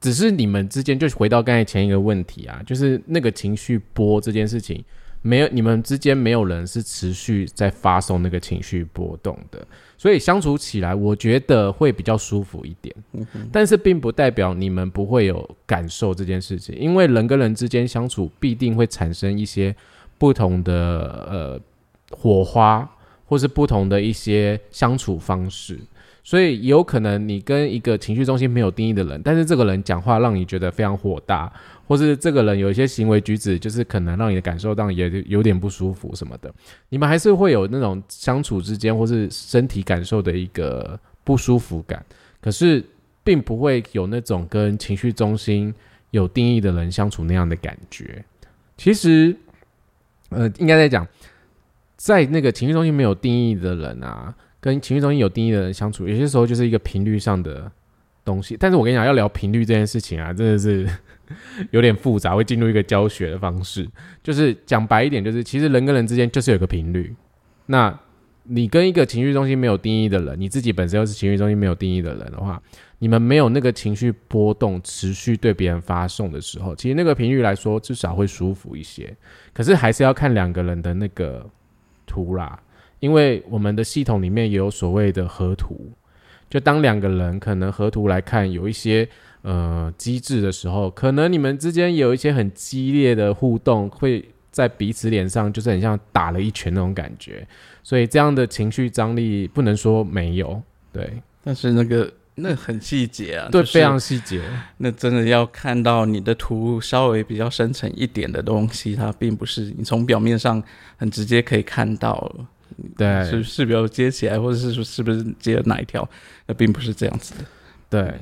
只是你们之间，就回到刚才前一个问题啊，就是那个情绪波这件事情，没有你们之间没有人是持续在发送那个情绪波动的。所以相处起来，我觉得会比较舒服一点，但是并不代表你们不会有感受这件事情，因为人跟人之间相处必定会产生一些不同的呃火花，或是不同的一些相处方式。所以有可能你跟一个情绪中心没有定义的人，但是这个人讲话让你觉得非常火大。或是这个人有一些行为举止，就是可能让你的感受到也有点不舒服什么的，你们还是会有那种相处之间或是身体感受的一个不舒服感，可是并不会有那种跟情绪中心有定义的人相处那样的感觉。其实，呃，应该在讲，在那个情绪中心没有定义的人啊，跟情绪中心有定义的人相处，有些时候就是一个频率上的东西。但是我跟你讲，要聊频率这件事情啊，真的是。有点复杂，会进入一个教学的方式。就是讲白一点，就是其实人跟人之间就是有个频率。那你跟一个情绪中心没有定义的人，你自己本身又是情绪中心没有定义的人的话，你们没有那个情绪波动持续对别人发送的时候，其实那个频率来说至少会舒服一些。可是还是要看两个人的那个图啦，因为我们的系统里面也有所谓的合图。就当两个人可能合图来看，有一些。呃，机制的时候，可能你们之间有一些很激烈的互动，会在彼此脸上，就是很像打了一拳那种感觉。所以这样的情绪张力不能说没有，对。但是那个那很细节啊，对，非常细节。那真的要看到你的图稍微比较深层一点的东西，它并不是你从表面上很直接可以看到，对，是是比较接起来，或者是说是不是接了哪一条？那并不是这样子的，对。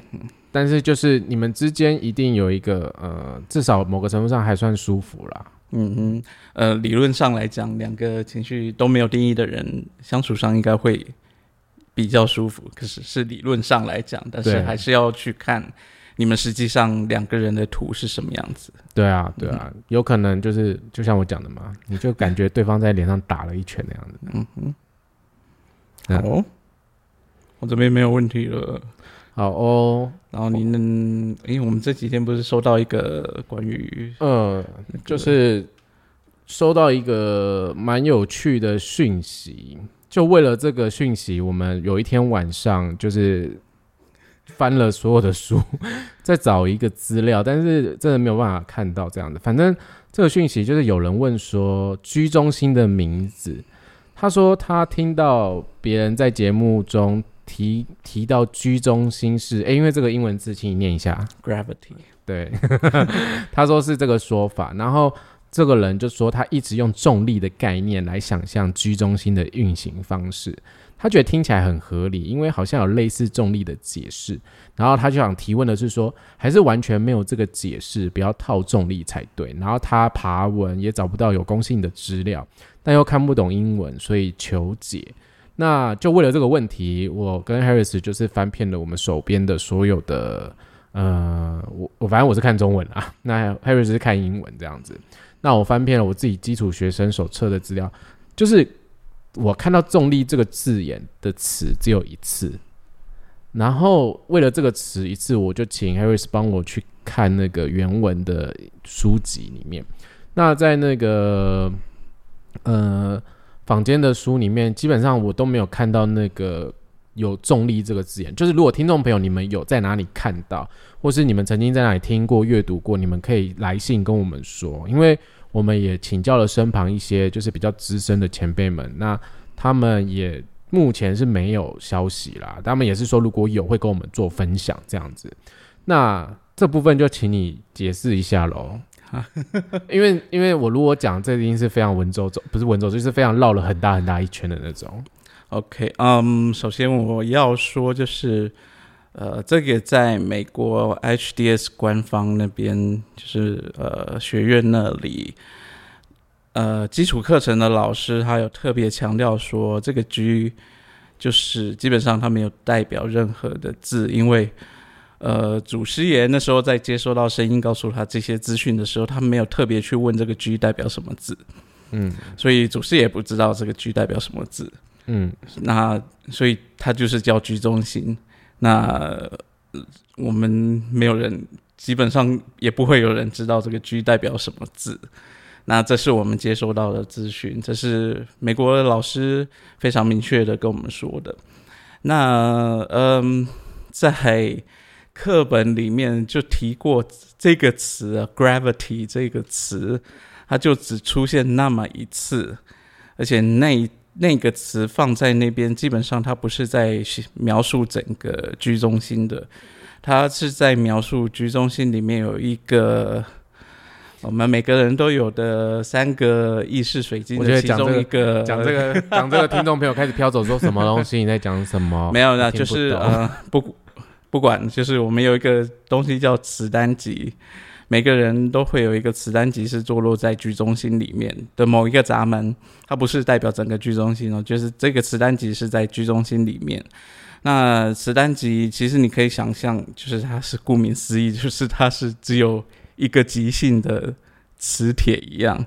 但是就是你们之间一定有一个呃，至少某个程度上还算舒服啦。嗯哼，呃，理论上来讲，两个情绪都没有定义的人相处上应该会比较舒服。可是是理论上来讲，但是还是要去看你们实际上两个人的图是什么样子。对啊，对啊，有可能就是就像我讲的嘛，你就感觉对方在脸上打了一拳那样子。嗯哼，好，我这边没有问题了。好哦，然后您，因为我们这几天不是收到一个关于呃，就是收到一个蛮有趣的讯息，就为了这个讯息，我们有一天晚上就是翻了所有的书，再找一个资料，但是真的没有办法看到这样的。反正这个讯息就是有人问说居中心的名字，他说他听到别人在节目中提提到居中心是，诶，因为这个英文字，请你念一下。Gravity，对，他说是这个说法，然后这个人就说他一直用重力的概念来想象居中心的运行方式，他觉得听起来很合理，因为好像有类似重力的解释，然后他就想提问的是说，还是完全没有这个解释，不要套重力才对。然后他爬文也找不到有公信的资料，但又看不懂英文，所以求解。那就为了这个问题，我跟 Harris 就是翻遍了我们手边的所有的。呃，我我反正我是看中文啊，那 Harris 是看英文这样子。那我翻遍了我自己基础学生手册的资料，就是我看到“重力”这个字眼的词只有一次，然后为了这个词一次，我就请 Harris 帮我去看那个原文的书籍里面。那在那个呃坊间的书里面，基本上我都没有看到那个。有重力这个字眼，就是如果听众朋友你们有在哪里看到，或是你们曾经在哪里听过、阅读过，你们可以来信跟我们说，因为我们也请教了身旁一些就是比较资深的前辈们，那他们也目前是没有消息啦，他们也是说如果有会跟我们做分享这样子，那这部分就请你解释一下喽。因为因为我如果讲这一定是非常文绉绉，不是文绉，就是非常绕了很大很大一圈的那种。OK，嗯、首先我要说就是，呃，这个在美国 HDS 官方那边，就是呃学院那里，呃基础课程的老师他有特别强调说，这个 G 就是基本上他没有代表任何的字，因为呃祖师爷那时候在接收到声音告诉他这些资讯的时候，他没有特别去问这个 G 代表什么字，嗯所以祖师爷不知道这个 G 代表什么字。嗯那所以他就是叫居中心。那我们没有人，基本上也不会有人知道这个 “G” 代表什么字。那这是我们接收到的资讯，这是美国的老师非常明确的跟我们说的。那嗯，在课本里面就提过这个词啊，gravity 这个词，它就只出现那么一次，而且那一那个词放在那边，基本上它不是在描述整个居中心的，它是在描述居中心里面有一个我们每个人都有的三个意识水晶的其中得讲这一个，讲这个讲这个，听众朋友开始飘走，说什么东西？你在讲什么？没有的，我听不就是呃不不管，就是我们有一个东西叫磁单极，每个人都会有一个磁单极是坐落在居中心里面的某一个闸门，它不是代表整个居中心哦，就是这个磁单极是在居中心里面。那磁单极其实你可以想象，就是它是顾名思义，就是它是只有一个极性的磁铁一样，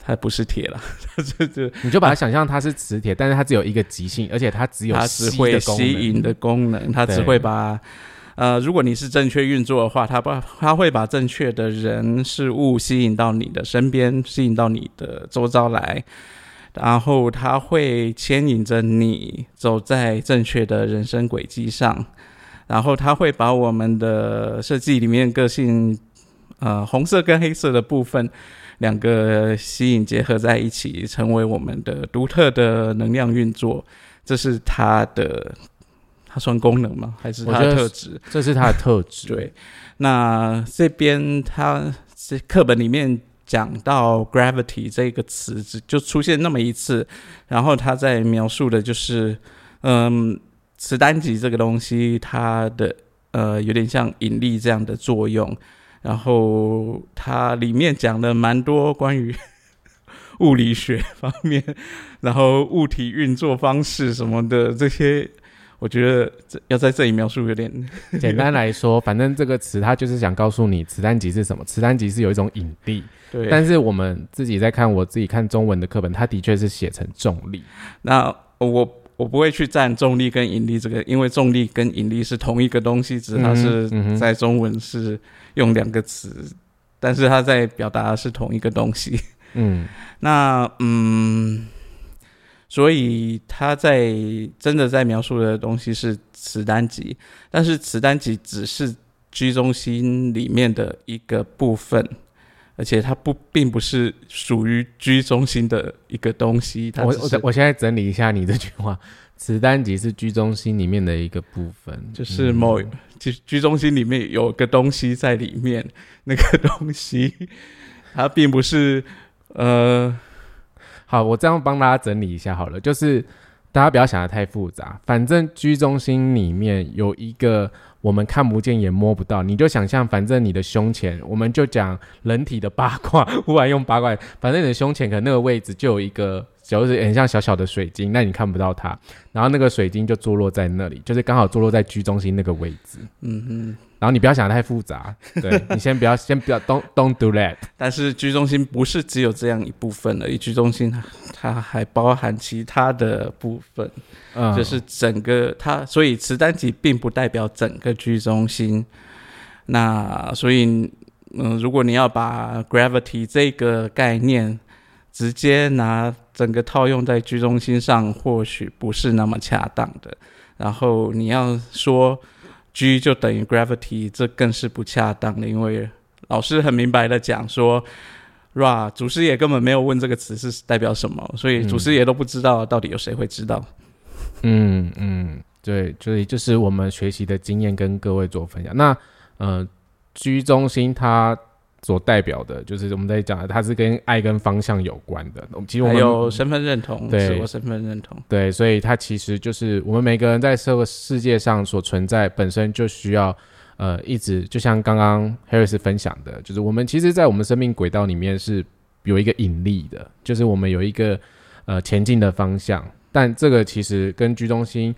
它不是铁了，它就就 你就把它想象它是磁铁，但是它只有一个极性，而且它只有它只吸会吸引的功能，它只会把呃，如果你是正确运作的话，它把它会把正确的人事物吸引到你的身边，吸引到你的周遭来，然后它会牵引着你走在正确的人生轨迹上，然后它会把我们的设计里面个性，呃，红色跟黑色的部分。两个吸引结合在一起，成为我们的独特的能量运作。这是它的，它算功能吗？还是它的特质？这是它的特质。对，那这边它这课本里面讲到 gravity 这个词，只就出现那么一次，然后他在描述的就是，嗯，磁单极这个东西，它的呃有点像引力这样的作用，然后它里面讲了蛮多关于 物理学方面，然后物体运作方式什么的这些。我觉得这要在这里描述有点 简单来说，反正这个词它就是想告诉你磁单极是什么。磁单极是有一种引力，对，但是我们自己在看，我自己看中文的课本，它的确是写成重力。那我我不会去占重力跟引力这个，因为重力跟引力是同一个东西，只是它是在中文是用两个词，但是它在表达的是同一个东西。嗯 那嗯，所以他在真的在描述的东西是磁单极，但是磁单极只是居中心里面的一个部分，而且它不并不是属于居中心的一个东西。它我我我现在整理一下你这句话，磁单极是居中心里面的一个部分，就是某嗯居居中心里面有个东西在里面，那个东西它并不是呃好，我这样帮大家整理一下好了，就是大家不要想的太复杂，反正居中心里面有一个我们看不见也摸不到，你就想象，反正你的胸前，我们就讲人体的八卦，不然用八卦，反正你的胸前可能那个位置就有一个，就是很像小小的水晶，那你看不到它，然后那个水晶就坐落在那里，就是刚好坐落在居中心那个位置。嗯哼。然后你不要想的太复杂，对你先不要，先不要，don't don't do that。但是居中心不是只有这样一部分而已，居中心它它还包含其他的部分，嗯，就是整个它，所以磁单极并不代表整个居中心。那所以，嗯，如果你要把 gravity 这个概念直接拿整个套用在居中心上，或许不是那么恰当的。然后你要说 G 就等于 gravity，这更是不恰当的，因为老师很明白的讲说，ra 祖师爷根本没有问这个词是代表什么，所以祖师爷都不知道，到底有谁会知道？嗯嗯，对，所以就是我们学习的经验跟各位做分享。那呃，居中心它所代表的，就是我们在讲的，它是跟爱跟方向有关的。其实我们还有身份认同，对自我身份认同。对，所以它其实就是我们每个人在社会世界上所存在，本身就需要呃一直就像刚刚 Harris 分享的，就是我们其实，在我们生命轨道里面是有一个引力的，就是我们有一个呃前进的方向，但这个其实跟居中心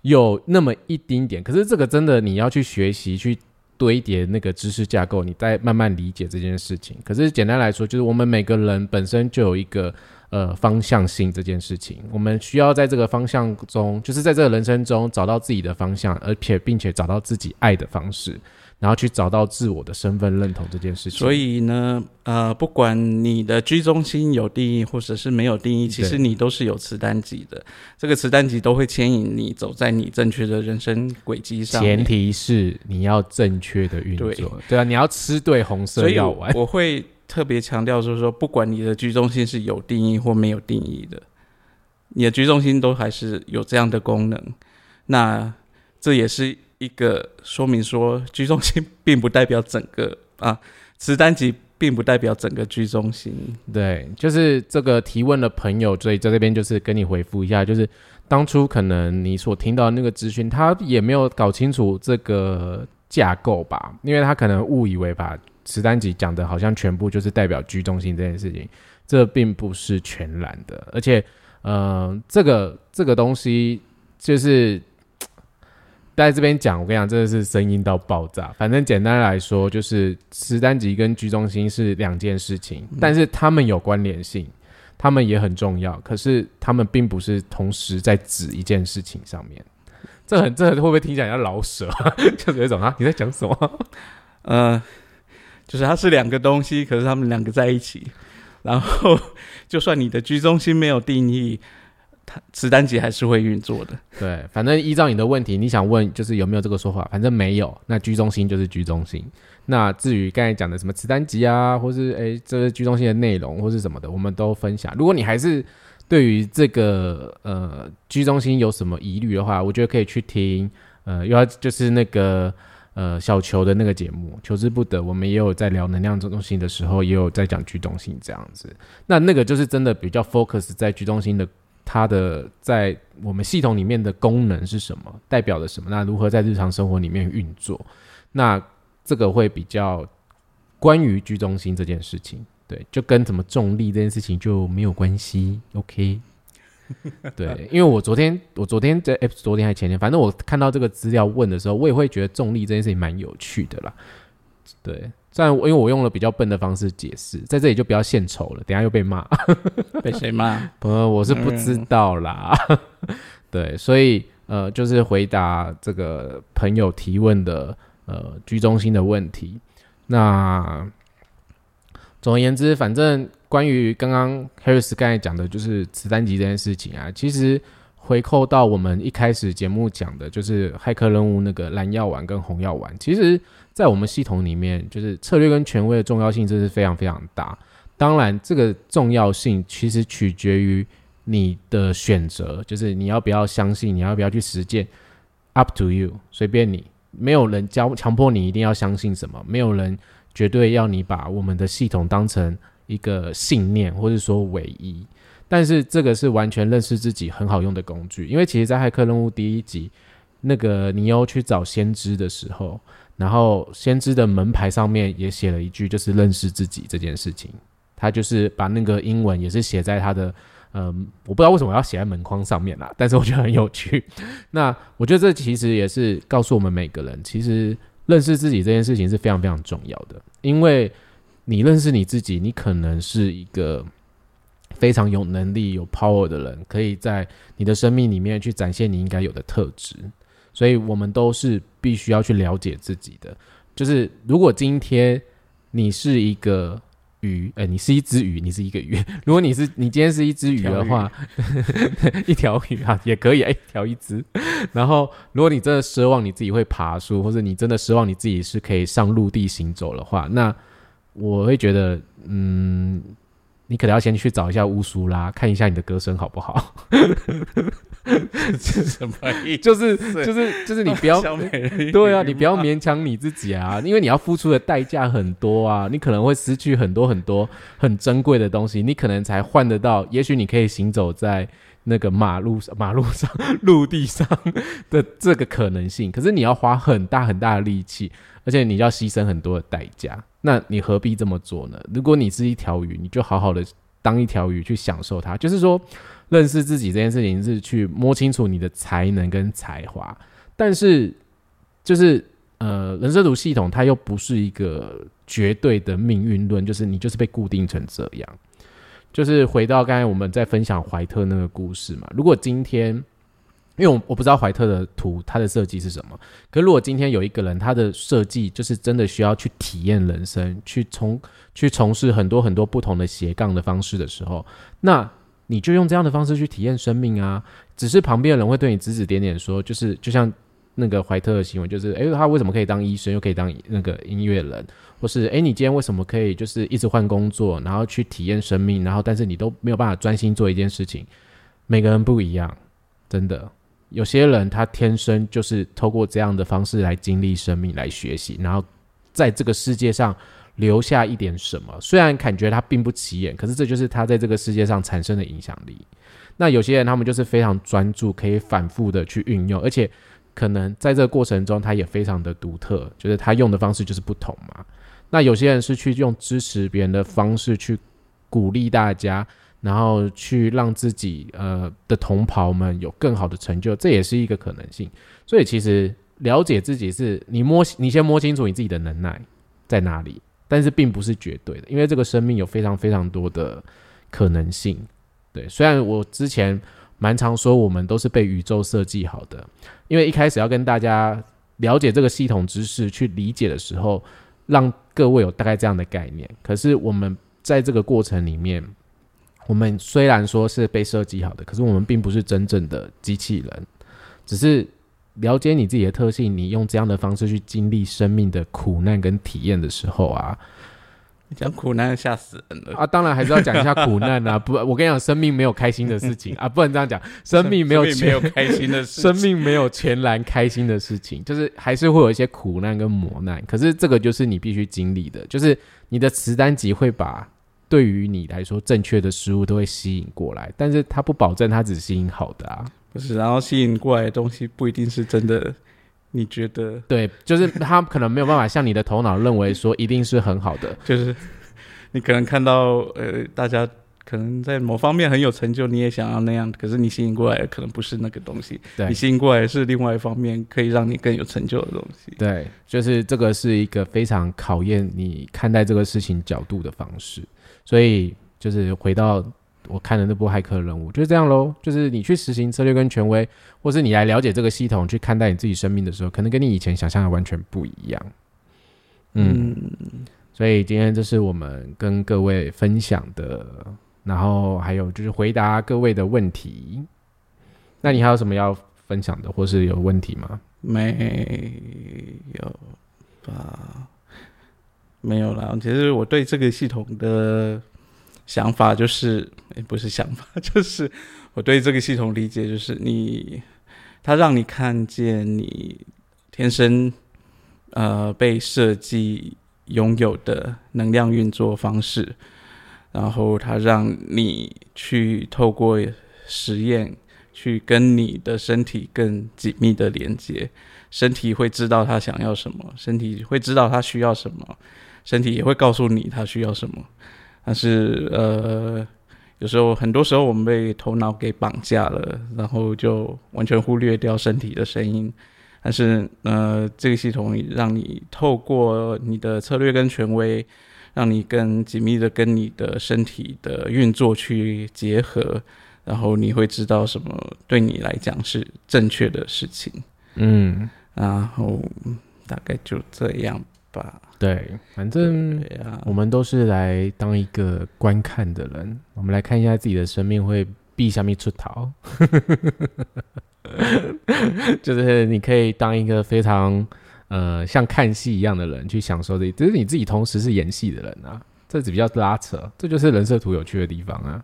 有那么一丁点，可是这个真的你要去学习去。堆叠那个知识架构，你再慢慢理解这件事情。可是简单来说，就是我们每个人本身就有一个呃方向性这件事情，我们需要在这个方向中，就是在这个人生中找到自己的方向，而且并且找到自己爱的方式，然后去找到自我的身份认同这件事情。所以呢，呃，不管你的居中心有定义或者是没有定义，其实你都是有磁单极的。这个磁单极都会牵引你走在你正确的人生轨迹上。前提是你要正确的运作，对对啊，你要吃对红色所以我药丸。我会特别强调，就是说，不管你的居中心是有定义或没有定义的，你的居中心都还是有这样的功能。那这也是一个说明说，居中心并不代表整个啊，磁单集并不代表整个居中心。对，就是这个提问的朋友，所以在这边就是跟你回复一下，就是当初可能你所听到那个资讯，他也没有搞清楚这个架构吧，因为他可能误以为把磁单集讲的好像全部就是代表居中心这件事情，这并不是全然的，而且，呃，这个这个东西就是。在这边讲，我跟你讲，真的是声音到爆炸。反正简单来说，就是磁单极跟居中心是两件事情，但是他们有关联性，他们也很重要。可是他们并不是同时在指一件事情上面。这很这会不会听起来像老舍？就是有一种啊，你在讲什么？呃，就是它是两个东西，可是他们两个在一起，然后 就算你的居中心没有定义，它磁单极还是会运作的。对，反正依照你的问题，你想问就是有没有这个说法，反正没有，那居中心就是居中心。那至于刚才讲的什么磁单极啊，或是诶这是居中心的内容或是什么的，我们都分享。如果你还是对于这个呃居中心有什么疑虑的话，我觉得可以去听呃又要就是那个呃小球的那个节目《求之不得》，我们也有在聊能量中心的时候，也有在讲居中心这样子。那那个就是真的比较 focus 在居中心的。它的在我们系统里面的功能是什么，代表了什么？那如何在日常生活里面运作？那这个会比较关于居中心这件事情，对，就跟怎么重力这件事情就没有关系。OK，对，因为我昨天我昨天在哎，昨天还前天，反正我看到这个资料问的时候，我也会觉得重力这件事情蛮有趣的啦。对，虽然因为我用了比较笨的方式解释，在这里就不要献丑了，等下又被骂。被谁骂？呃，我是不知道啦。对，所以呃，就是回答这个朋友提问的呃居中心的问题。那总而言之，反正关于刚刚 Harris 刚才讲的，就是子弹级这件事情啊，其实回扣到我们一开始节目讲的，就是骇客任务那个蓝药丸跟红药丸，其实在我们系统里面，就是策略跟权威的重要性，这是非常非常大。当然，这个重要性其实取决于你的选择，就是你要不要相信，你要不要去实践，up to you，随便你。没有人教强迫你一定要相信什么，没有人绝对要你把我们的系统当成一个信念或者说唯一。但是这个是完全认识自己很好用的工具，因为其实，在骇客任务第一集，那个尼欧去找先知的时候，然后先知的门牌上面也写了一句，就是认识自己这件事情。他就是把那个英文也是写在他的。嗯，我不知道为什么要写在门框上面啦，但是我觉得很有趣。那我觉得这其实也是告诉我们每个人，其实认识自己这件事情是非常非常重要的。因为你认识你自己，你可能是一个非常有能力、有 power 的人，可以在你的生命里面去展现你应该有的特质。所以，我们都是必须要去了解自己的。就是如果今天你是一个。鱼，哎，你是一只鱼，你是一个鱼。如果你是你今天是一只鱼的话，一条鱼 啊也可以，哎，条一只。然后，如果你真的奢望你自己会爬树，或者你真的奢望你自己是可以上陆地行走的话，那我会觉得，嗯。你可能要先去找一下乌苏拉，看一下你的歌声好不好？是什么意思？就是就是就是你不要对啊，你不要勉强你自己啊，因为你要付出的代价很多啊，你可能会失去很多很多很珍贵的东西，你可能才换得到。也许你可以行走在那个马路上、马路上、陆地上的这个可能性，可是你要花很大很大的力气，而且你要牺牲很多的代价。那你何必这么做呢？如果你是一条鱼，你就好好的当一条鱼去享受它。就是说，认识自己这件事情是去摸清楚你的才能跟才华。但是，就是呃，人生图系统它又不是一个绝对的命运论，就是你就是被固定成这样。就是回到刚才我们在分享怀特那个故事嘛。如果今天因为我我不知道怀特的图，它的设计是什么。可如果今天有一个人，他的设计就是真的需要去体验人生，去从去从事很多很多不同的斜杠的方式的时候，那你就用这样的方式去体验生命啊。只是旁边的人会对你指指点点，说就是就像那个怀特的行为，就是诶，他为什么可以当医生，又可以当那个音乐人，或是诶，你今天为什么可以就是一直换工作，然后去体验生命，然后但是你都没有办法专心做一件事情。每个人不一样，真的。有些人他天生就是透过这样的方式来经历生命、来学习，然后在这个世界上留下一点什么。虽然感觉他并不起眼，可是这就是他在这个世界上产生的影响力。那有些人他们就是非常专注，可以反复的去运用，而且可能在这个过程中他也非常的独特，就是他用的方式就是不同嘛。那有些人是去用支持别人的方式去鼓励大家。然后去让自己呃的同袍们有更好的成就，这也是一个可能性。所以其实了解自己是你摸，你先摸清楚你自己的能耐在哪里，但是并不是绝对的，因为这个生命有非常非常多的可能性。对，虽然我之前蛮常说我们都是被宇宙设计好的，因为一开始要跟大家了解这个系统知识去理解的时候，让各位有大概这样的概念。可是我们在这个过程里面。我们虽然说是被设计好的，可是我们并不是真正的机器人，只是了解你自己的特性，你用这样的方式去经历生命的苦难跟体验的时候啊，讲苦难吓死人了啊！当然还是要讲一下苦难啊！不，我跟你讲，生命没有开心的事情啊，不能这样讲，生命没有没有开心的事，生命没有全然开心的事情，就是还是会有一些苦难跟磨难。可是这个就是你必须经历的，就是你的磁单集会把。对于你来说，正确的食物都会吸引过来，但是它不保证它只吸引好的啊。不是，然后吸引过来的东西不一定是真的。你觉得？对，就是他可能没有办法像你的头脑认为说一定是很好的。就是你可能看到呃，大家可能在某方面很有成就，你也想要那样，可是你吸引过来的可能不是那个东西。对，你吸引过来是另外一方面可以让你更有成就的东西。对，就是这个是一个非常考验你看待这个事情角度的方式。所以就是回到我看的那部骇客任务，就是这样喽。就是你去实行策略跟权威，或是你来了解这个系统，去看待你自己生命的时候，可能跟你以前想象的完全不一样。嗯，所以今天这是我们跟各位分享的，然后还有就是回答各位的问题。那你还有什么要分享的，或是有问题吗？没有吧？没有啦。其实我对这个系统的想法就是，不是想法，就是我对这个系统理解就是，你它让你看见你天生呃被设计拥有的能量运作方式，然后它让你去透过实验。去跟你的身体更紧密的连接，身体会知道他想要什么，身体会知道他需要什么，身体也会告诉你他需要什么。但是，呃，有时候，很多时候我们被头脑给绑架了，然后就完全忽略掉身体的声音。但是，呃，这个系统让你透过你的策略跟权威，让你更紧密的跟你的身体的运作去结合。然后你会知道什么对你来讲是正确的事情，嗯，然后大概就这样吧。对，反正我们都是来当一个观看的人，我们来看一下自己的生命会避下面出逃，就是你可以当一个非常呃像看戏一样的人去享受这，就是你自己同时是演戏的人啊，这只比较拉扯，这就是人设图有趣的地方啊，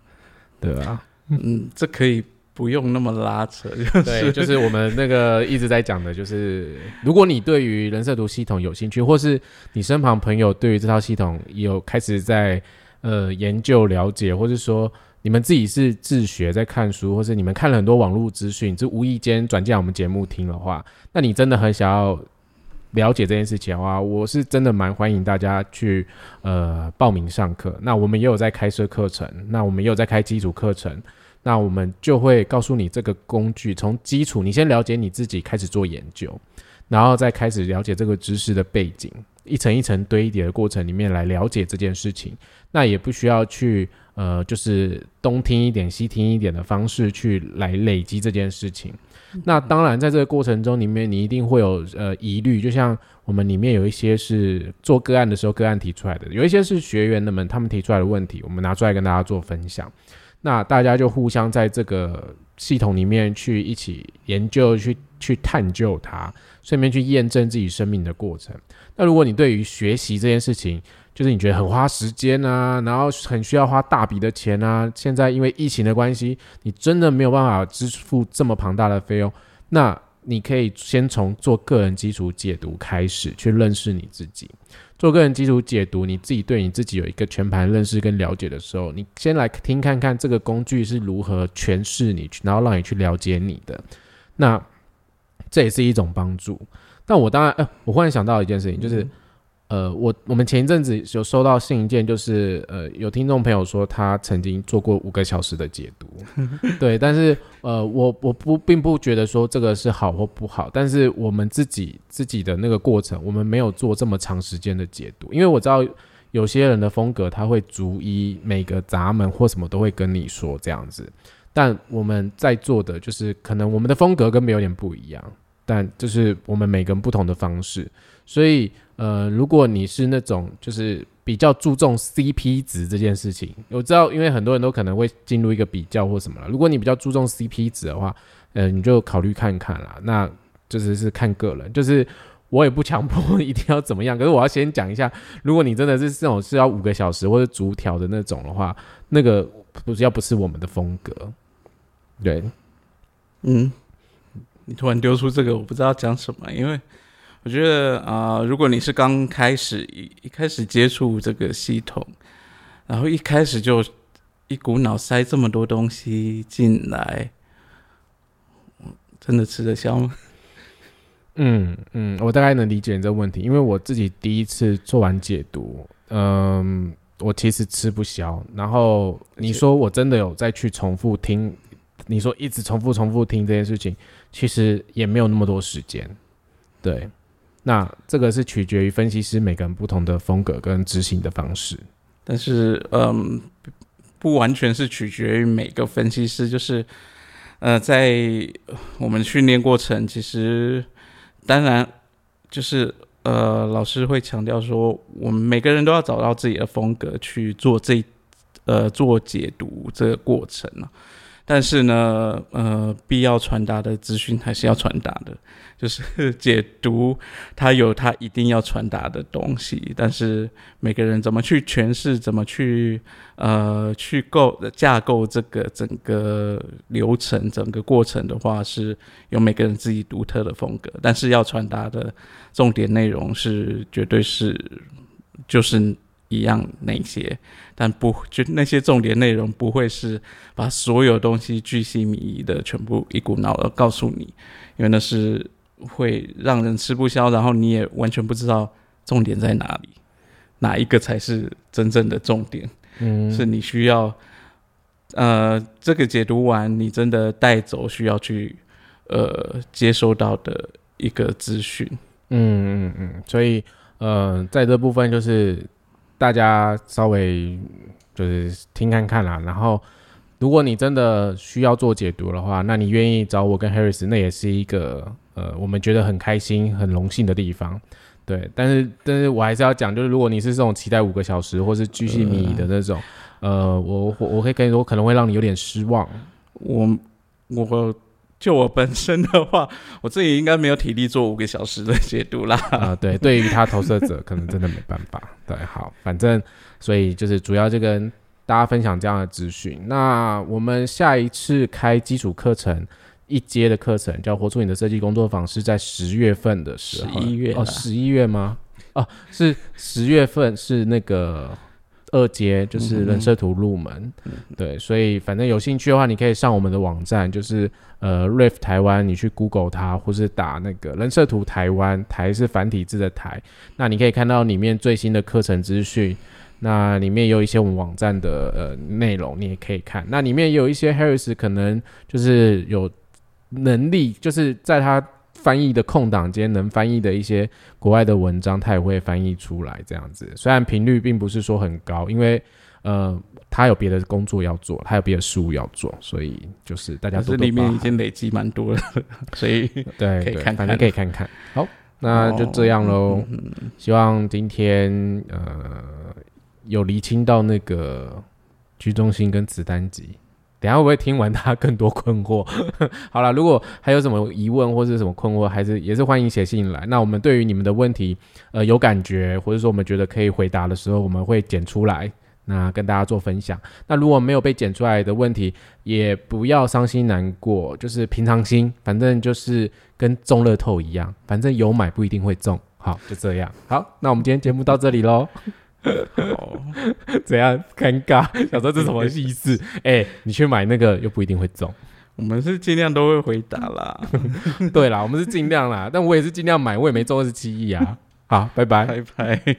对吧？嗯，这可以不用那么拉扯，对，就是我们那个一直在讲的，就是如果你对于人设图系统有兴趣，或是你身旁朋友对于这套系统有开始在呃研究了解，或是说你们自己是自学在看书，或是你们看了很多网络资讯，就无意间转进我们节目听的话，那你真的很想要了解这件事情的话，我是真的蛮欢迎大家去呃报名上课。那我们也有在开设课程，那我们也有在开基础课程。那我们就会告诉你这个工具，从基础你先了解你自己，开始做研究，然后再开始了解这个知识的背景，一层一层堆叠的过程里面来了解这件事情。那也不需要去呃，就是东听一点西听一点的方式去来累积这件事情。那当然，在这个过程中里面，你一定会有呃疑虑，就像我们里面有一些是做个案的时候个案提出来的，有一些是学员的们他们提出来的问题，我们拿出来跟大家做分享。那大家就互相在这个系统里面去一起研究，去去探究它，顺便去验证自己生命的过程。那如果你对于学习这件事情，就是你觉得很花时间啊，然后很需要花大笔的钱啊，现在因为疫情的关系，你真的没有办法支付这么庞大的费用，那你可以先从做个人基础解读开始，去认识你自己。做个人基础解读，你自己对你自己有一个全盘认识跟了解的时候，你先来听看看这个工具是如何诠释你，然后让你去了解你的。那这也是一种帮助。但我当然，呃，我忽然想到一件事情，就是。呃，我我们前一阵子有收到信件，就是呃，有听众朋友说他曾经做过五个小时的解读，对，但是呃，我我不并不觉得说这个是好或不好，但是我们自己自己的那个过程，我们没有做这么长时间的解读，因为我知道有些人的风格他会逐一每个闸门或什么都会跟你说这样子，但我们在做的就是可能我们的风格跟别人有点不一样，但就是我们每个人不同的方式，所以。呃，如果你是那种就是比较注重 CP 值这件事情，我知道，因为很多人都可能会进入一个比较或什么了。如果你比较注重 CP 值的话，呃，你就考虑看看啦。那就是是看个人，就是我也不强迫一定要怎么样。可是我要先讲一下，如果你真的是这种是要五个小时或者逐条的那种的话，那个不是要不是我们的风格。对，嗯，你突然丢出这个，我不知道讲什么，因为。我觉得啊，如果你是刚开始一一开始接触这个系统，然后一开始就一股脑塞这么多东西进来，真的吃得消吗？嗯嗯，我大概能理解你这个问题，因为我自己第一次做完解读，嗯，我其实吃不消。然后你说我真的有再去重复听，你说一直重复重复听这件事情，其实也没有那么多时间，对。那这个是取决于分析师每个人不同的风格跟执行的方式，但是嗯，不完全是取决于每个分析师，就是呃，在我们训练过程，其实当然就是呃，老师会强调说，我们每个人都要找到自己的风格去做这呃做解读这个过程啊。但是呢，呃，必要传达的资讯还是要传达的，就是解读它有它一定要传达的东西。但是每个人怎么去诠释，怎么去呃去构架构这个整个流程、整个过程的话，是有每个人自己独特的风格。但是要传达的重点内容是绝对是就是一样那些。但不就那些重点内容不会是把所有东西巨细靡遗的全部一股脑的告诉你，因为那是会让人吃不消，然后你也完全不知道重点在哪里，哪一个才是真正的重点。嗯，是你需要呃这个解读完，你真的带走需要去呃接收到的一个资讯。嗯嗯嗯，所以呃在这部分就是。大家稍微就是听看看啦，然后如果你真的需要做解读的话，那你愿意找我跟 Harris，那也是一个呃我们觉得很开心、很荣幸的地方。对，但是但是我还是要讲，就是如果你是这种期待五个小时或是巨细靡遗的那种，呃，我我我可以跟你说，可能会让你有点失望。我我。就我本身的话，我自己应该没有体力做五个小时的解读啦。啊，对，对于他投射者，可能真的没办法。对，好，反正所以就是主要就跟大家分享这样的资讯。那我们下一次开基础课程一阶的课程，叫活出你的设计工作坊，是在十月份的时候。十一月哦，十一月吗？哦，是十月份，是那个。二阶就是人设图入门，对，所以反正有兴趣的话，你可以上我们的网站，就是呃 r i f 台湾，你去 Google 它，或是打那个人设图台湾，台是繁体字的台，那你可以看到里面最新的课程资讯，那里面有一些我们网站的呃内容，你也可以看，那里面有一些 Harris 可能就是有能力，就是在他。翻译的空档间能翻译的一些国外的文章，他也会翻译出来。这样子，虽然频率并不是说很高，因为呃，他有别的工作要做，他有别的事务要做，所以就是大家这里面已经累积蛮多了，所以对，可以看，反正可以看看。好，那就这样喽。希望今天呃有厘清到那个居中心跟子弹级。等下会不会听完他更多困惑？好了，如果还有什么疑问或者什么困惑，还是也是欢迎写信来。那我们对于你们的问题，呃，有感觉或者说我们觉得可以回答的时候，我们会剪出来，那跟大家做分享。那如果没有被剪出来的问题，也不要伤心难过，就是平常心，反正就是跟中乐透一样，反正有买不一定会中。好，就这样。好，那我们今天节目到这里喽。哦，怎样尴尬？想说这什么意思？哎，你去买那个又不一定会中。我们是尽量都会回答啦。对啦，我们是尽量啦，但我也是尽量买，我也没中二十七亿啊。好，拜拜，拜拜。